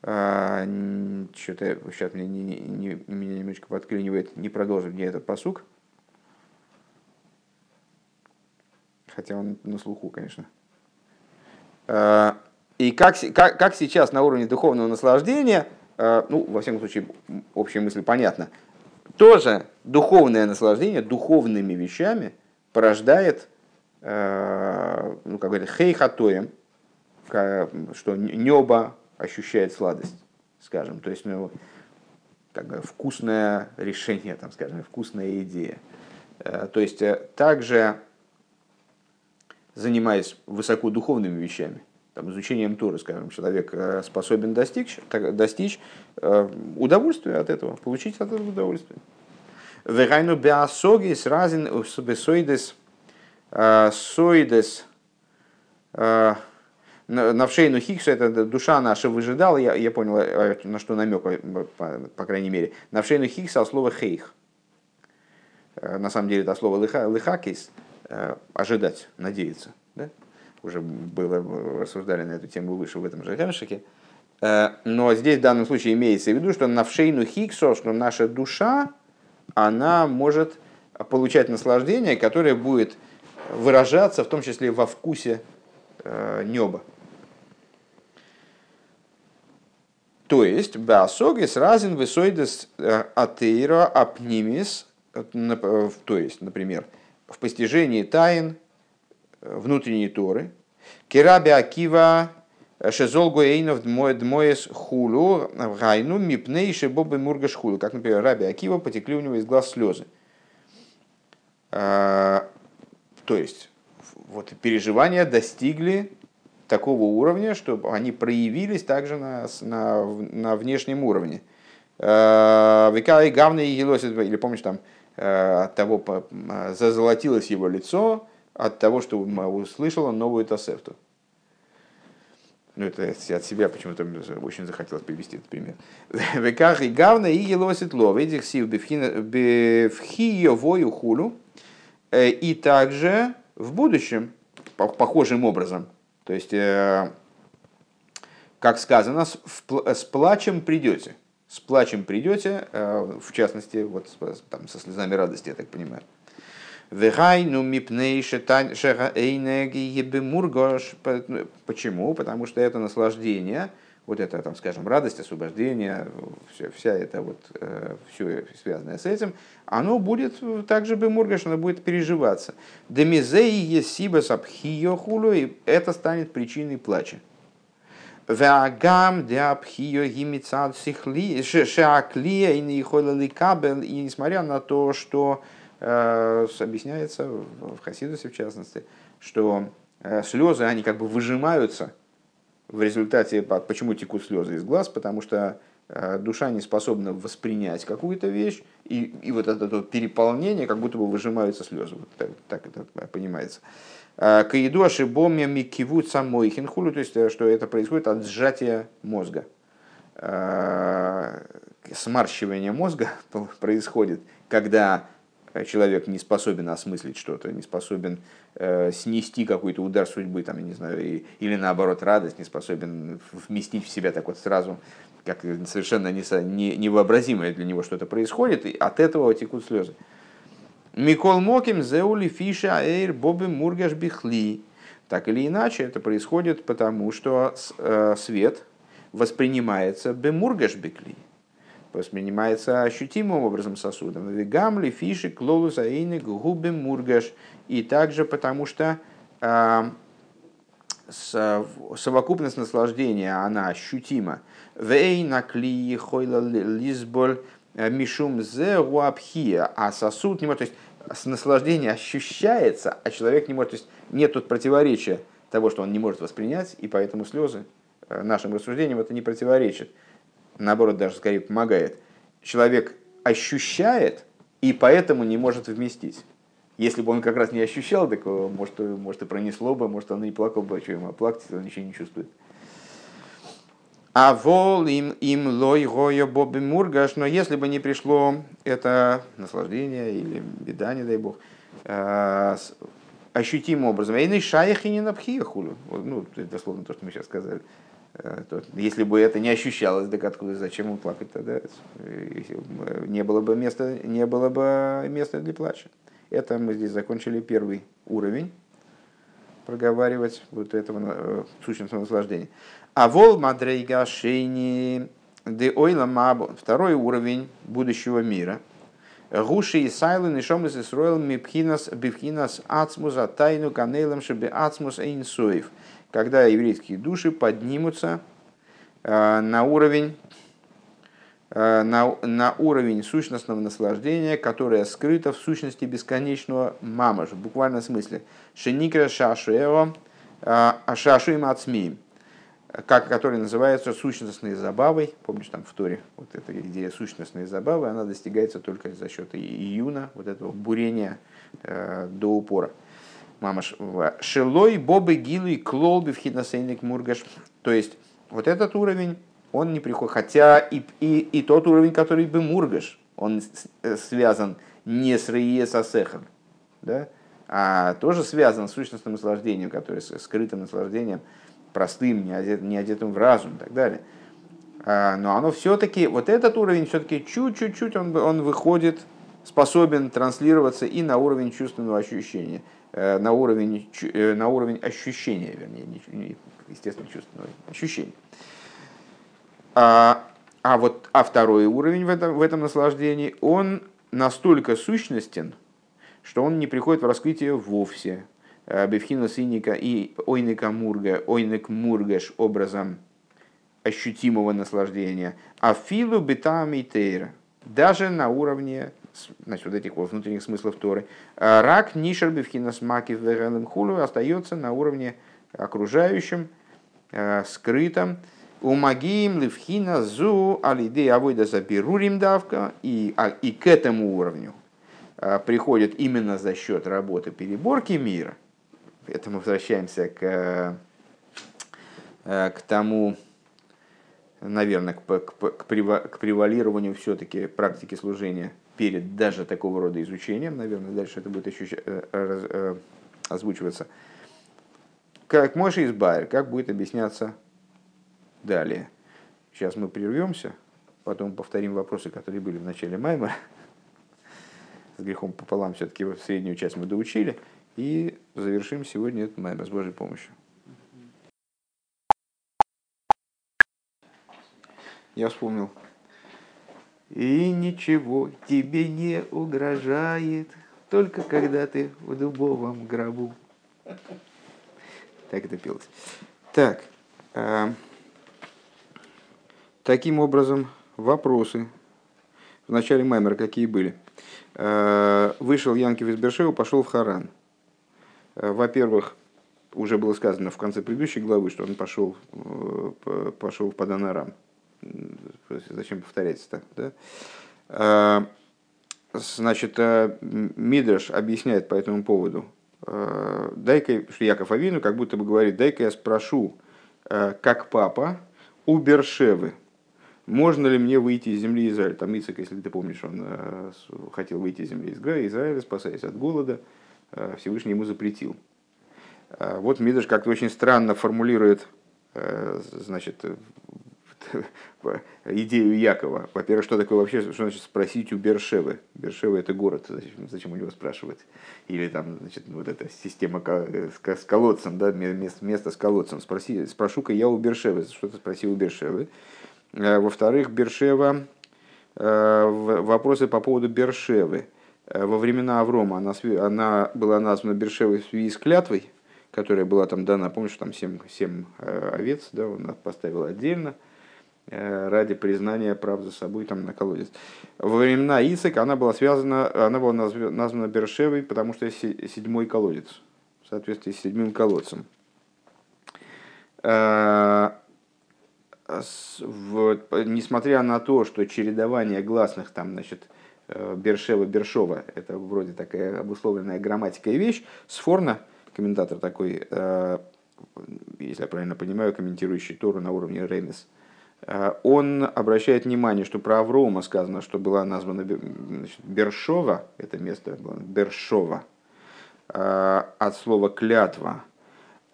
Что-то сейчас меня, не, не, меня немножечко подклинивает, не продолжим мне этот посук. Хотя он на слуху, конечно. И как, как, как сейчас на уровне духовного наслаждения, ну, во всяком случае, общая мысль понятна, тоже духовное наслаждение духовными вещами порождает, э, ну, как говорят, хейхатоем, что небо ощущает сладость, скажем. То есть, ну, как бы вкусное решение, там, скажем, вкусная идея. Э, то есть, э, также занимаясь высокодуховными вещами, там, изучением Торы, скажем, человек способен достичь, так, достичь э, удовольствия от этого, получить от этого удовольствие. Вегайну беасогис разин бесоидес сойдес Навшейну Хиксу, это душа наша выжидала, я, я понял, на что намек, по, по крайней мере. Навшейну Хикса от слова хейх. На самом деле это слово лыха, лыхакис, ожидать, надеяться. Уже было, рассуждали на эту тему выше в этом же Гемшике. Но здесь в данном случае имеется в виду, что навшейну Хиксо, что наша душа, она может получать наслаждение, которое будет выражаться в том числе во вкусе э, неба. То есть, басогис разин высойдес э, атеира апнимис, э, то есть, например, в постижении тайн внутренней Торы, кераби акива Шезол Гуэйнов Дмоес Хулу Гайну Мипнейши Бобы Мургаш Хулу. Как, например, Раби Акива потекли у него из глаз слезы. А, то есть, вот переживания достигли такого уровня, что они проявились также на, на, на внешнем уровне. А, Века и Гавна и или помнишь там, а, от того зазолотилось его лицо, от того, что услышала новую Тосефту. Ну, это от себя почему-то очень захотелось привести этот пример. <laughs> Веках и гавна и елосит лов. Этих сил бифхиевою хулю. Э, и также в будущем, похожим образом, то есть, э, как сказано, с плачем придете. С плачем придете, э, в частности, вот там, со слезами радости, я так понимаю. Вегайну мипней мургош. Почему? Потому что это наслаждение, вот это, там, скажем, радость, освобождение, все, вся это вот, э, все связанное с этим, оно будет также бы мургаш, оно будет переживаться. Демизей есиба сабхио и это станет причиной плача. Веагам диапхио гимицад сихли, шеаклия и не и несмотря на то, что объясняется в Хасидусе, в частности, что э, слезы, они как бы выжимаются в результате, почему текут слезы из глаз, потому что э, душа не способна воспринять какую-то вещь, и, и вот это вот переполнение, как будто бы выжимаются слезы. Вот так, так это понимается. Каиду ошибомя микивут самой хинхулю, то есть, что это происходит от сжатия мозга. Смарщивание мозга <laughs> происходит, когда человек не способен осмыслить что-то, не способен э, снести какой-то удар судьбы, там, я не знаю, и, или наоборот радость, не способен вместить в себя так вот сразу, как совершенно не, невообразимое для него что-то происходит, и от этого текут слезы. Микол Моким, Зеули, Фиша, Эйр, Боби, Мургаш, Бихли. Так или иначе, это происходит потому, что э, свет воспринимается бемургаш бекли воспринимается ощутимым образом сосудом. Вегамли, фиши, клолус, аины, губы, мургаш. И также потому что э, совокупность наслаждения, она ощутима. Вей накли, хойла, лизболь, мишум зе, А сосуд, то есть наслаждение ощущается, а человек не может, то есть нет тут противоречия того, что он не может воспринять, и поэтому слезы э, нашим рассуждениям это не противоречит. Наоборот, даже скорее помогает. Человек ощущает, и поэтому не может вместить. Если бы он как раз не ощущал, так может, может и пронесло бы, может он и плакал бы, а что ему плакать, он ничего не чувствует. А вол им, им лой гойо боби мургаш, но если бы не пришло это наслаждение или беда, не дай бог, э, ощутимым образом, и шаях и не напхиехулю, ну, это дословно то, что мы сейчас сказали, э, если бы это не ощущалось, так откуда, зачем ему плакать тогда, не было бы места, не было бы места для плача. Это мы здесь закончили первый уровень проговаривать вот этого э, сущностного наслаждения. А вол мадрейга шейни де ойла мабо. Второй уровень будущего мира. Гуши и сайлы нишом из Исроил мипхинас бифхинас ацмус тайну канейлам шебе ацмус эйнсоев. Когда еврейские души поднимутся э, на уровень э, на, на уровень сущностного наслаждения, которое скрыто в сущности бесконечного мамаш, в буквальном смысле. Шеникра шашуэо, э, ашашу им ацмием как, который называется сущностной забавой. Помнишь, там в Торе вот эта идея сущностной забавы, она достигается только за счет июна, вот этого бурения э, до упора. Мамаш. Шелой, бобы, гилы, клолби, вхиднасейник, мургаш. То есть, вот этот уровень, он не приходит. Хотя и, и, и тот уровень, который бы мургаш, он э, связан не с Рие Сасехом, да? а тоже связан с сущностным наслаждением, которое скрытым наслаждением, простым, не, одет, не одетым в разум и так далее. А, но оно все-таки, вот этот уровень все-таки чуть-чуть он, он выходит, способен транслироваться и на уровень чувственного ощущения, на уровень, э, на уровень ощущения, вернее, не, естественно, чувственного ощущения. А, а вот а второй уровень в этом, в этом наслаждении, он настолько сущностен, что он не приходит в раскрытие вовсе. Э, Бевхина синика и ойнека мурга, ойнек мургаш образом ощутимого наслаждения. А филу бетами тейра. Даже на уровне значит, вот этих вот внутренних смыслов Торы. Э, рак нишер бевхина смаки в хулу остается на уровне окружающем, э, скрытом. У магиим левхина зу алиде авойда заберурим давка. И, а, и к этому уровню приходит именно за счет работы переборки мира – это мы возвращаемся к, э, к тому, наверное, к, к, к превалированию все-таки практики служения перед даже такого рода изучением, наверное, дальше это будет ощущ... Э, э, озвучиваться. Как Мойша избавер, как будет объясняться далее. Сейчас мы прервемся, потом повторим вопросы, которые были в начале Майма. С грехом пополам все-таки среднюю часть мы доучили. И завершим сегодня этот маймер с Божьей помощью. Я вспомнил. И ничего тебе не угрожает, только когда ты в дубовом гробу. Так это пелось. Так. Э, таким образом, вопросы. В начале Маймера какие были? Э, вышел Янкив из Бершева, пошел в Харан. Э, во-первых, уже было сказано в конце предыдущей главы, что он пошел, э, пошел в Паданарам. Зачем повторять это? Да? Э, значит, Мидраш объясняет по этому поводу. Дай-ка, что Яков Авину как будто бы говорит, дай-ка я спрошу, как папа, у Бершевы, можно ли мне выйти из земли Израиля? Там Ицек, если ты помнишь, он хотел выйти из земли Израиля, спасаясь от голода. Всевышний ему запретил. Вот Мидраш как-то очень странно формулирует значит, идею Якова. Во-первых, что такое вообще, что значит спросить у Бершевы? Бершева это город, зачем, зачем у него спрашивать? Или там, значит, вот эта система с колодцем, да, место, с колодцем. Спроси, спрошу-ка я у Бершевы, что-то спросил у Бершевы. Во-вторых, Бершева, вопросы по поводу Бершевы. Э, во времена Аврома она, она была названа Бершевой в связи с клятвой, которая была там дана, помнишь, там семь, семь э, овец, да, он поставил отдельно, ради признания прав за собой там на колодец. Во времена Исака она была связана, она была названа Бершевой, потому что седьмой колодец, в соответствии с седьмым колодцем. Вот, несмотря на то, что чередование гласных там, значит, Бершева, Бершова, это вроде такая обусловленная грамматикой вещь, Сфорна, комментатор такой, если я правильно понимаю, комментирующий Тору на уровне Рейнес, он обращает внимание, что про Аврома сказано, что была названа значит, Бершова, это место было Бершова, от слова клятва,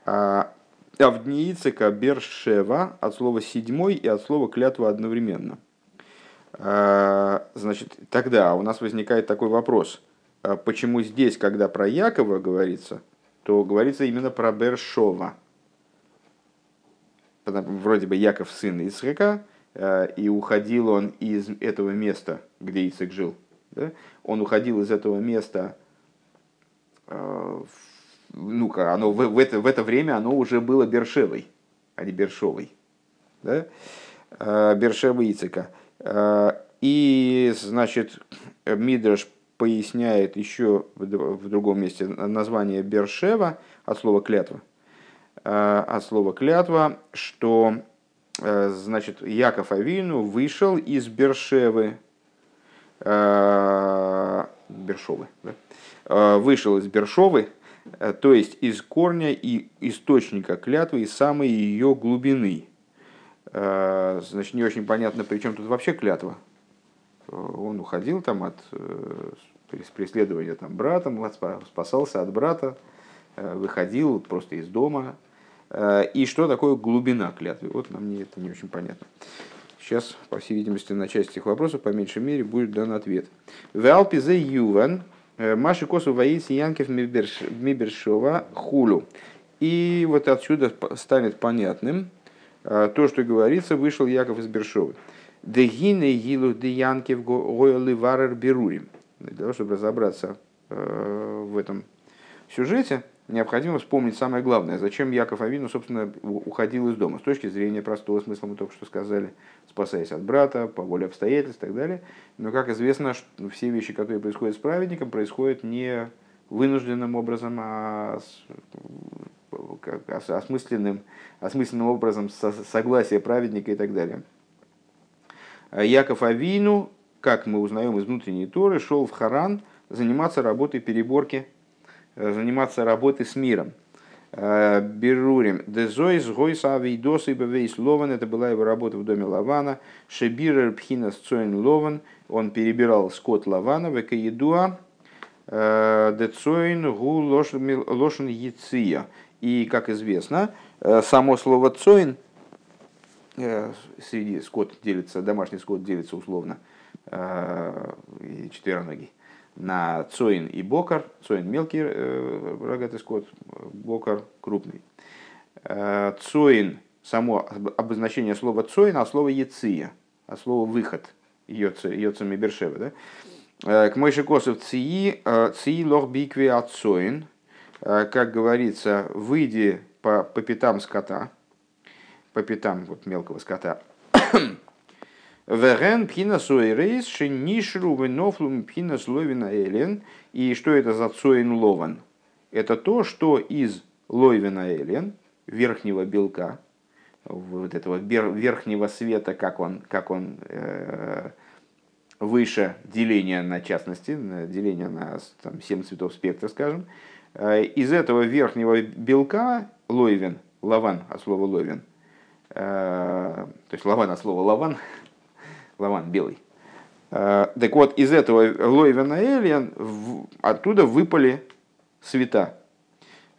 а в дни Ицека Бершева от слова седьмой и от слова клятва одновременно. Значит, тогда у нас возникает такой вопрос, почему здесь, когда про Якова говорится, то говорится именно про Бершова – вроде бы Яков сын Исхака, э, и уходил он из этого места, где Исаак жил. Да? Он уходил из этого места, ну-ка, оно в, в, это, в это время оно уже было Бершевой, а не Бершовой. Да? Э, Бершева Ицека. И, значит, Мидраш поясняет еще в другом месте название Бершева от слова клятва от слова клятва, что э, значит, Яков Авину вышел из Бершевы, э, Бершовы, да? вышел из Бершовы, то есть из корня и источника клятвы, из самой ее глубины. Значит, не очень понятно, при чем тут вообще клятва. Он уходил там от преследования там, братом, спасался от брата, выходил просто из дома, Э, и что такое глубина клятвы? Вот нам не, это не очень понятно. Сейчас, по всей видимости, на часть этих вопросов, по меньшей мере, будет дан ответ. Валпизе юван, э, маши косу воис янкев мибершова хулю. И вот отсюда станет понятным э, то, что говорится, вышел Яков из Бершовы. Дегине гилу де янкев гойлы варер берурим. Для того, чтобы разобраться в этом сюжете, необходимо вспомнить самое главное, зачем Яков Авину, собственно, уходил из дома. С точки зрения простого смысла мы только что сказали, спасаясь от брата, по воле обстоятельств и так далее. Но, как известно, все вещи, которые происходят с праведником, происходят не вынужденным образом, а осмысленным, осмысленным образом согласия праведника и так далее. Яков Авину, как мы узнаем из внутренней Торы, шел в Харан заниматься работой переборки заниматься работой с миром. Э, Берурим. Дезойс гойс авидос и бевейс лован. Это была его работа в доме Лавана. Шебирер пхинас цоин лован. Он перебирал скот Лавана. Векаедуа. Э, Децоин гу лошен яция. И, как известно, само слово цоин среди скот делится, домашний скот делится условно четвероногий на цоин и бокар. Цоин мелкий э, рогатый скот, бокар крупный. Э, цоин, само обозначение слова цоин, а слово яция, а слово выход, йоцами бершева. Да? Э, к Мойши Косов ции, ции лох бикви от цоин, как говорится, выйди по, по пятам скота, по пятам вот мелкого скота, Веген пхина суэрейс шинишру венофлум пхина словина элен. И что это за цоин лован? Это то, что из лойвина элен, верхнего белка, вот этого верхнего света, как он, как он э, выше деления на частности, деления на там, 7 цветов спектра, скажем, э, из этого верхнего белка лойвен, лаван, от слова лойвен, э, то есть лаван от слова лаван, <laughs> лаван белый. Э, так вот, из этого Лойвена Элиан оттуда выпали света,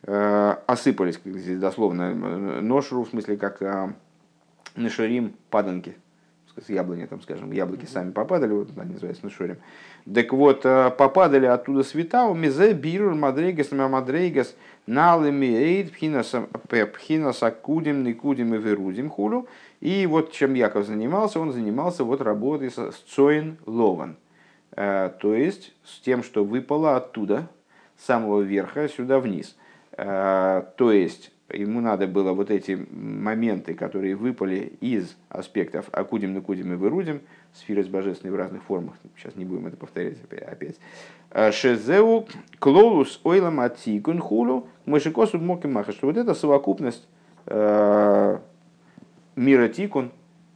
э, осыпались, как здесь дословно, ношру, в смысле, как э, нашарим паданки, с яблони, там, скажем, яблоки сами попадали, вот они называются нашорим. Так вот, попадали оттуда света, у мизе бирур мадрейгас мадрейгас налеми эйд пхинас акудим никудим и верудим хулю, и вот чем Яков занимался, он занимался вот работой с Цоин Лован. Э, то есть с тем, что выпало оттуда, с самого верха, сюда вниз. Э, то есть ему надо было вот эти моменты, которые выпали из аспектов Акудим, Накудим и Вырудим, сферы с божественной в разных формах, сейчас не будем это повторять опять, э, Шезеу клолус ойлам атикун хулу мышикосу маха, что вот эта совокупность э, мира тикун,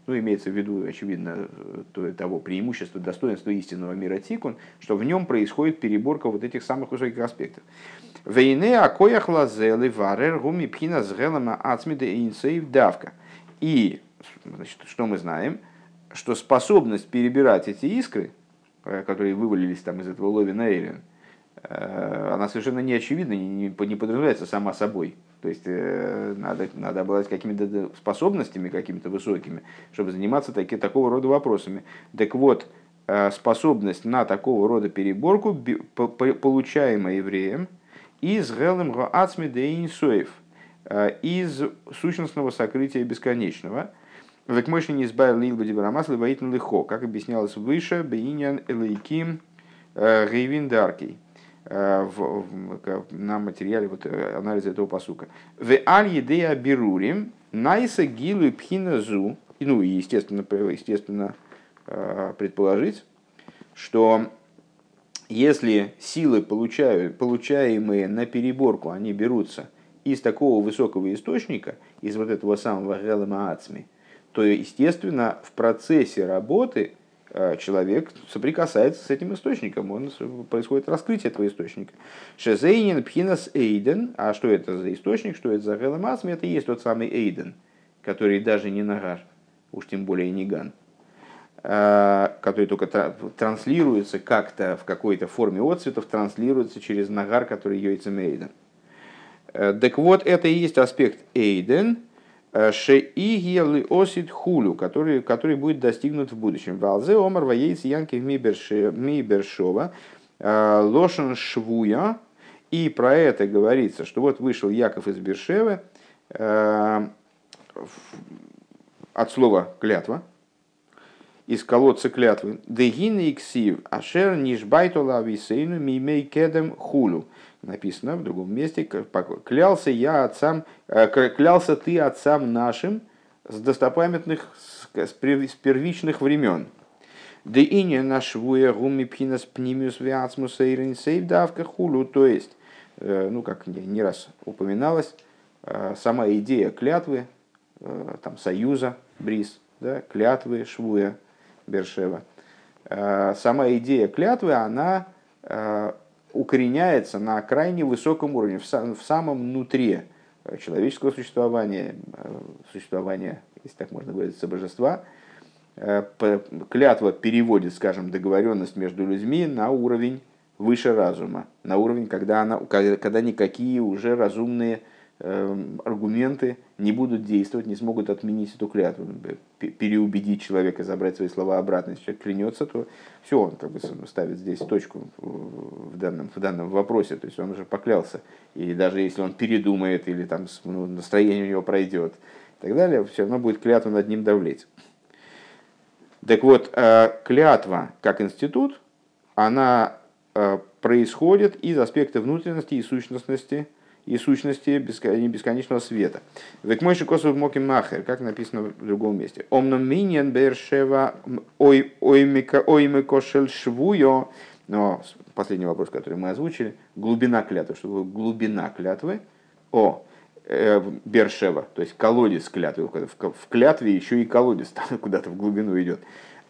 ну, имеется в виду, очевидно, того преимущества, достоинства истинного мира тикун, что в нем происходит переборка вот этих самых высоких аспектов. Вейне акоях лазелы варер гуми пхина сгелама ацмида инсейв давка. И, значит, что мы знаем? Что способность перебирать эти искры, э, которые вывалились там из этого ловина Эйлен, э, она совершенно не очевидна, не, не подразумевается сама собой. То есть э, надо, надо обладать какими-то способностями какими-то высокими, чтобы заниматься таки, такого рода вопросами. Так вот, способность на такого рода переборку, получаемая евреем, из Гелем Гоацми Дейнсоев, э, из сущностного сокрытия бесконечного. Век мощи не избавил Лил Бадибарамас Леваитн Лихо, как объяснялось выше, Бейнян Элейким э, Рейвиндаркий э, на материале вот, анализа этого посука. В аль едея берурим найса гилу пхиназу, ну и естественно, естественно предположить, что если силы, получаемые на переборку, они берутся из такого высокого источника, из вот этого самого Гелема то, естественно, в процессе работы э, человек соприкасается с этим источником, он, происходит раскрытие этого источника. Шезейнин пхинас эйден, а что это за источник, что это за Гелема это и есть тот самый эйден, который даже не нагар, уж тем более не ган. Э, который только транслируется как-то в какой-то форме отцветов, транслируется через нагар, который йойцем Эйден. Э, так вот, это и есть аспект Эйден, э, Шеигиели осит хулю, который, который будет достигнут в будущем. Валзе омар воейц янки мибершова, лошен швуя, и про это говорится, что вот вышел Яков из Бершевы, от слова клятва, из колодца клятвы. Дегин иксив, ашер нишбайтола висейну мимей кедем хулу. Написано в другом месте, клялся я отцам, э, клялся ты отцам нашим с достопамятных, с первичных времен. Да и не нашвуя гуми пхинас пнимиус виацмус сейв давка хулу. То есть, э, ну как не раз упоминалось, э, сама идея клятвы, там, союза, бриз, да, клятвы, швуя, Бершева. Э, сама идея клятвы, она э, укореняется на крайне высоком уровне, в самом нутре человеческого существования, э, существования, если так можно говорить, божества. Клятва переводит, скажем, договоренность между людьми на уровень выше разума, на уровень, когда, она, когда никакие уже разумные аргументы не будут действовать, не смогут отменить эту клятву, переубедить человека, забрать свои слова обратно. Если человек клянется, то все, он как бы ставит здесь точку в данном, в данном вопросе, то есть он уже поклялся. И даже если он передумает или там ну, настроение у него пройдет и так далее, все равно будет клятва над ним давлеть. Так вот, э, клятва как институт, она э, происходит из аспекта внутренности и сущностности и сущности бесконечного света. Век мой шикосов моки махер, как написано в другом месте. Омном миньян бершева оймико шель швуё. Но последний вопрос, который мы озвучили. Глубина клятвы. Что глубина клятвы? О, э, Бершева, то есть колодец клятвы. В клятве еще и колодец там <laughs> куда-то в глубину идет.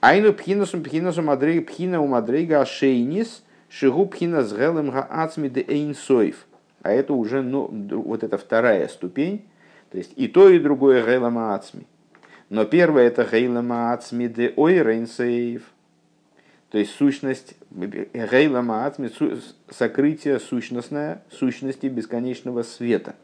Айну пхинасум пхинасум адрейга пхина у мадрейга ашейнис шигу пхина с гелем гаацми де эйнсоев а это уже ну, вот эта вторая ступень, то есть и то, и другое гейлама ацми. Но первое это гейлама ацми де ойрейнсейв, то есть сущность гейлама ацми, сокрытие сущностное, сущности бесконечного света.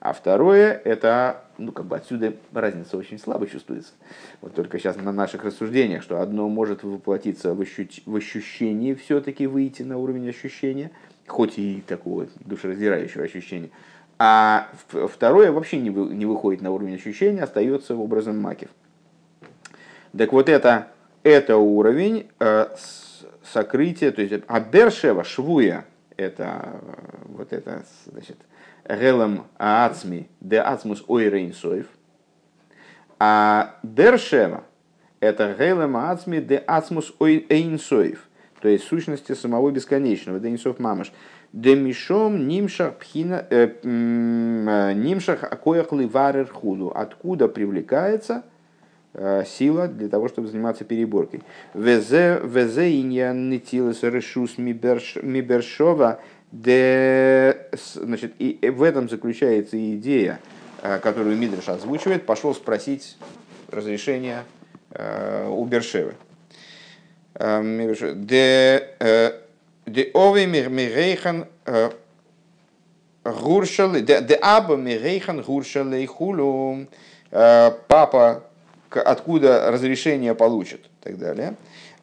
А второе это, ну как бы отсюда разница очень слабо чувствуется. Вот только сейчас на наших рассуждениях, что одно может воплотиться в, ощущении, все-таки выйти на уровень ощущения – хоть и такого душераздирающего ощущения. А второе вообще не, вы, не выходит на уровень ощущения, остается образом макив. Так вот это, это уровень э, сокрытия, то есть Абершева, Швуя, это вот это, значит, Гелем Ацми, де Ацмус Ойрейнсоев. А Бершева – это Гелем Ацми, де Ацмус Ойрейнсоев. То есть сущности самого бесконечного, Дейнсов Мамаш. Демишом нимшах пхина э, нимшах акоях ливарер худу. Откуда привлекается э, сила для того, чтобы заниматься переборкой. Везе везе иньян нитилес решус мибершова де, значит, и в этом заключается идея, э, которую Мидриш озвучивает, пошел спросить разрешение э, у Бершевы. Э, де, ове мирейхан гуршалы, де аба мирейхан гуршалы хулу, папа откуда разрешение получит, и так далее.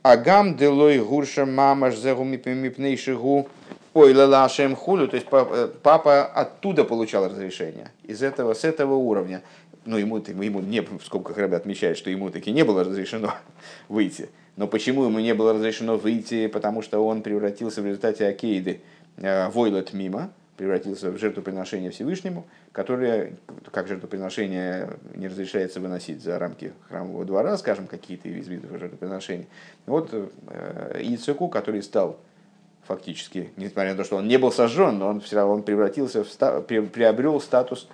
Агам делой гурша мамаш зегу мипнейшигу Ой, лашем хулю, то есть э, папа оттуда получал разрешение, из этого, с этого уровня. Ну, ему, ему не, в скобках ряда отмечает, что ему таки не было разрешено <laughs> выйти. Но почему ему не было разрешено выйти? Потому что он превратился в результате Акейды э, Войлет мимо, превратился в жертвоприношение Всевышнему, которое, как жертвоприношение, не разрешается выносить за рамки храмового двора, скажем, какие-то из видов жертвоприношений. Вот э, Ицеку, который стал фактически, несмотря на то, что он не был сожжен, но он все равно он превратился в приобрел статус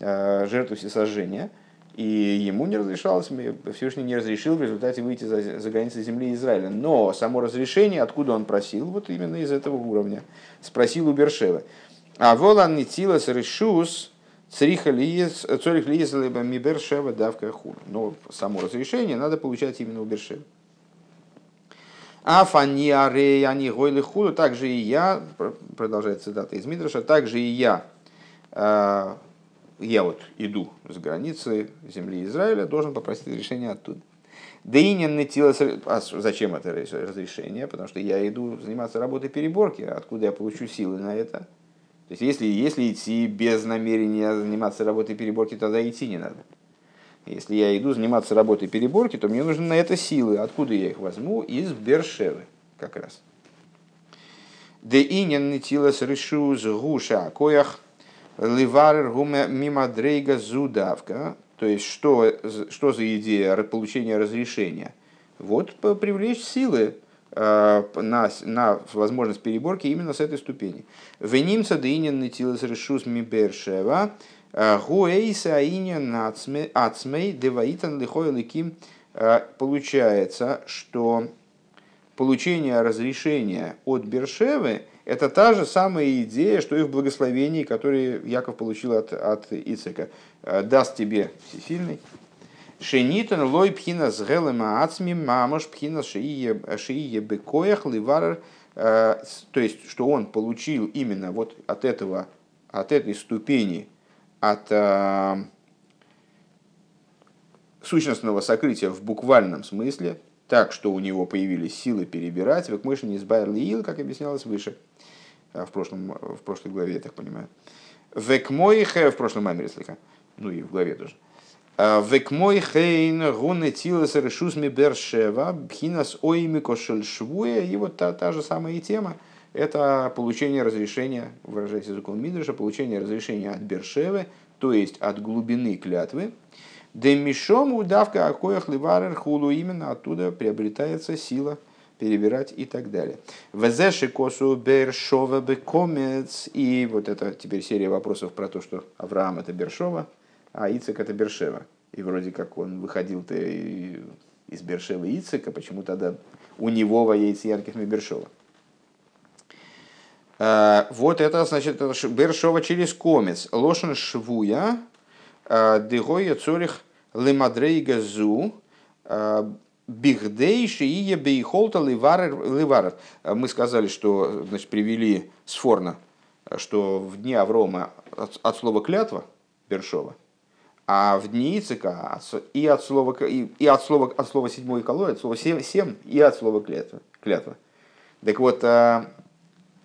э, жертвы всесожжения, и ему не разрешалось, Всевышний не разрешил в результате выйти за, за границы земли Израиля. Но само разрешение, откуда он просил, вот именно из этого уровня, спросил у Бершевы. А волан нитилас решус цорих лиес либо ми Бершева давка хур. Но само разрешение надо получать именно у Бершевы. Афаниаре, они гойли худу, также и я, продолжает цитата из Мидраша, также и я, э, я вот иду с границы земли Израиля, должен попросить разрешения оттуда. Да и не а зачем это разрешение? Потому что я иду заниматься работой переборки, откуда я получу силы на это. То есть, если, если идти без намерения заниматься работой переборки, тогда идти не надо. Если я иду заниматься работой переборки, то мне нужны на это силы. Откуда я их возьму? Из Бершевы как раз. Де инен нитилас решу с гуша коях ливарер гуме мимо дрейга зудавка. То есть, что, что за идея получения разрешения? Вот привлечь силы э, на, на возможность переборки именно с этой ступени. Венимца дынен нитилас решу с мибершева. Гуэйса аиньян ацмей деваитан лихой ликим. Э, получается, что получение разрешения от Бершевы – это та же самая идея, что и в благословении, которое Яков получил от, от Ицека. «Э, «Даст тебе всесильный». שניתן לו בחינת העלם העצמי ממש בחינה שיהיה בכוח לברר. Э, то есть, что он получил именно вот от этого, от этой ступени от э, сущностного сокрытия в буквальном смысле, так что у него появились силы перебирать, не избавил как объяснялось выше, в, прошлом, в прошлой главе, я так понимаю. Век мой в прошлом маме слегка, ну и в главе тоже. «Э, Век мой хейн гуне тилас решус ми бершева бхинас ойми кошель швуя. И вот та, та же самая тема – это получение разрешения, выражаясь языком Мидраша, получение разрешения от Бершевы, то есть от глубины клятвы. Демишом удавка акоях ливарер хулу, именно оттуда приобретается сила перебирать и так далее. Везеши косу Бершова бекомец. И вот это теперь серия вопросов про то, что Авраам это Бершова, а Ицек это Бершева. И вроде как он выходил-то из Бершевы Ицека, почему тогда у него воец ярких Бершова. Э, вот это, значит, Бершова через комец. Лошен швуя, э, дегоя цорих лимадрейга зу, э, Бигдейши и бейхолта ливарер. Мы сказали, что значит, привели с Форна, что в дни Аврома от, от слова клятва Бершова, а в дни Ицика и от слова, и, и от слова, от слова седьмой колой, от слова семь, семь и от слова клятва. клятва. Так вот,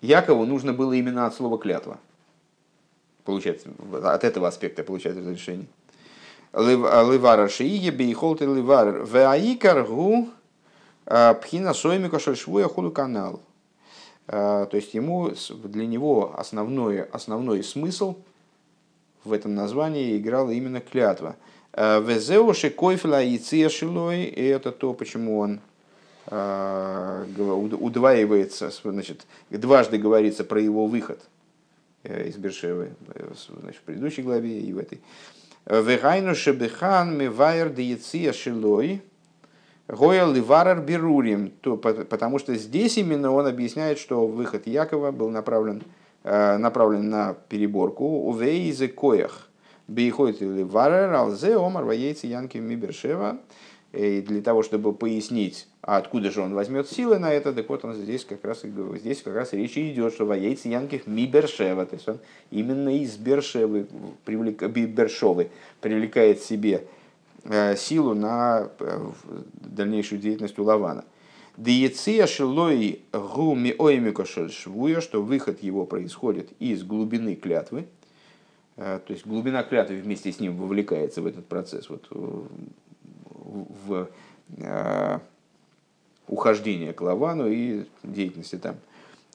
Якову нужно было именно от слова клятва. Получается, от этого аспекта получается разрешение. Ливара шиие бейхолты ливар веаикар гу а, пхина соймика шальшвуя худу канал. То есть ему, для него основной, основной смысл в этом названии играла именно клятва. Везеуши койфла и циешилой, и это то, почему он удваивается, значит, дважды говорится про его выход из Бершевы, значит, в предыдущей главе и в этой. Вегайну шебехан мивайр деяция шилой, гоя ливарар берурим, потому что здесь именно он объясняет, что выход Якова был направлен, э, направлен на переборку у вейзе коях. Бейхойт ливарар алзе омар ваейцы янки мибершева. И для того, чтобы пояснить, а откуда же он возьмет силы на это, так вот он здесь как раз, здесь как раз речь идет, что воейцы Янких ми Бершева, то есть он именно из Бершевы, привлек, Бершовы привлекает себе э, силу на э, дальнейшую деятельность у Лавана. Диеция шилой гуми швуя, что выход его происходит из глубины клятвы, э, то есть глубина клятвы вместе с ним вовлекается в этот процесс. Вот в э, ухождение к Лавану и деятельности там.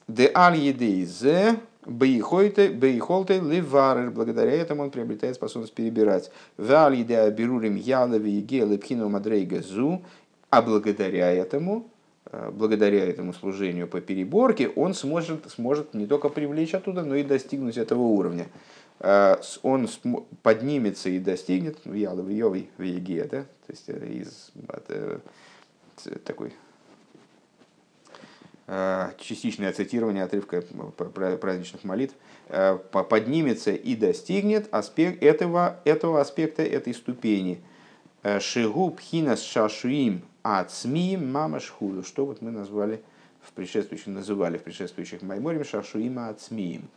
Де аль едейзе бейхолте ливарер. Благодаря этому он приобретает способность перебирать. В аль едея берурим ялови еге лепхину мадрейга зу. А благодаря этому, э, благодаря этому служению по переборке, он сможет, сможет не только привлечь оттуда, но и достигнуть этого уровня. Э, он поднимется и достигнет в в Еге, да? то есть э, из такой частичное цитирование отрывка праздничных молитв, поднимется и достигнет аспект этого, этого аспекта, этой ступени. Шигу пхинас шашуим ацми мамашхуду, что вот мы назвали в предшествующих, называли в предшествующих майморим шашуима ацмиим,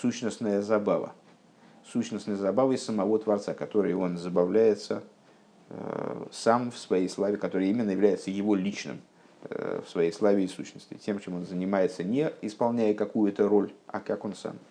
сущностная забава. Сущностной забавой самого Творца, которой он забавляется э, сам в своей славе, который именно является его личным. э, в своей славе и сущности, тем, чем он занимается, не исполняя какую-то роль, а как он сам –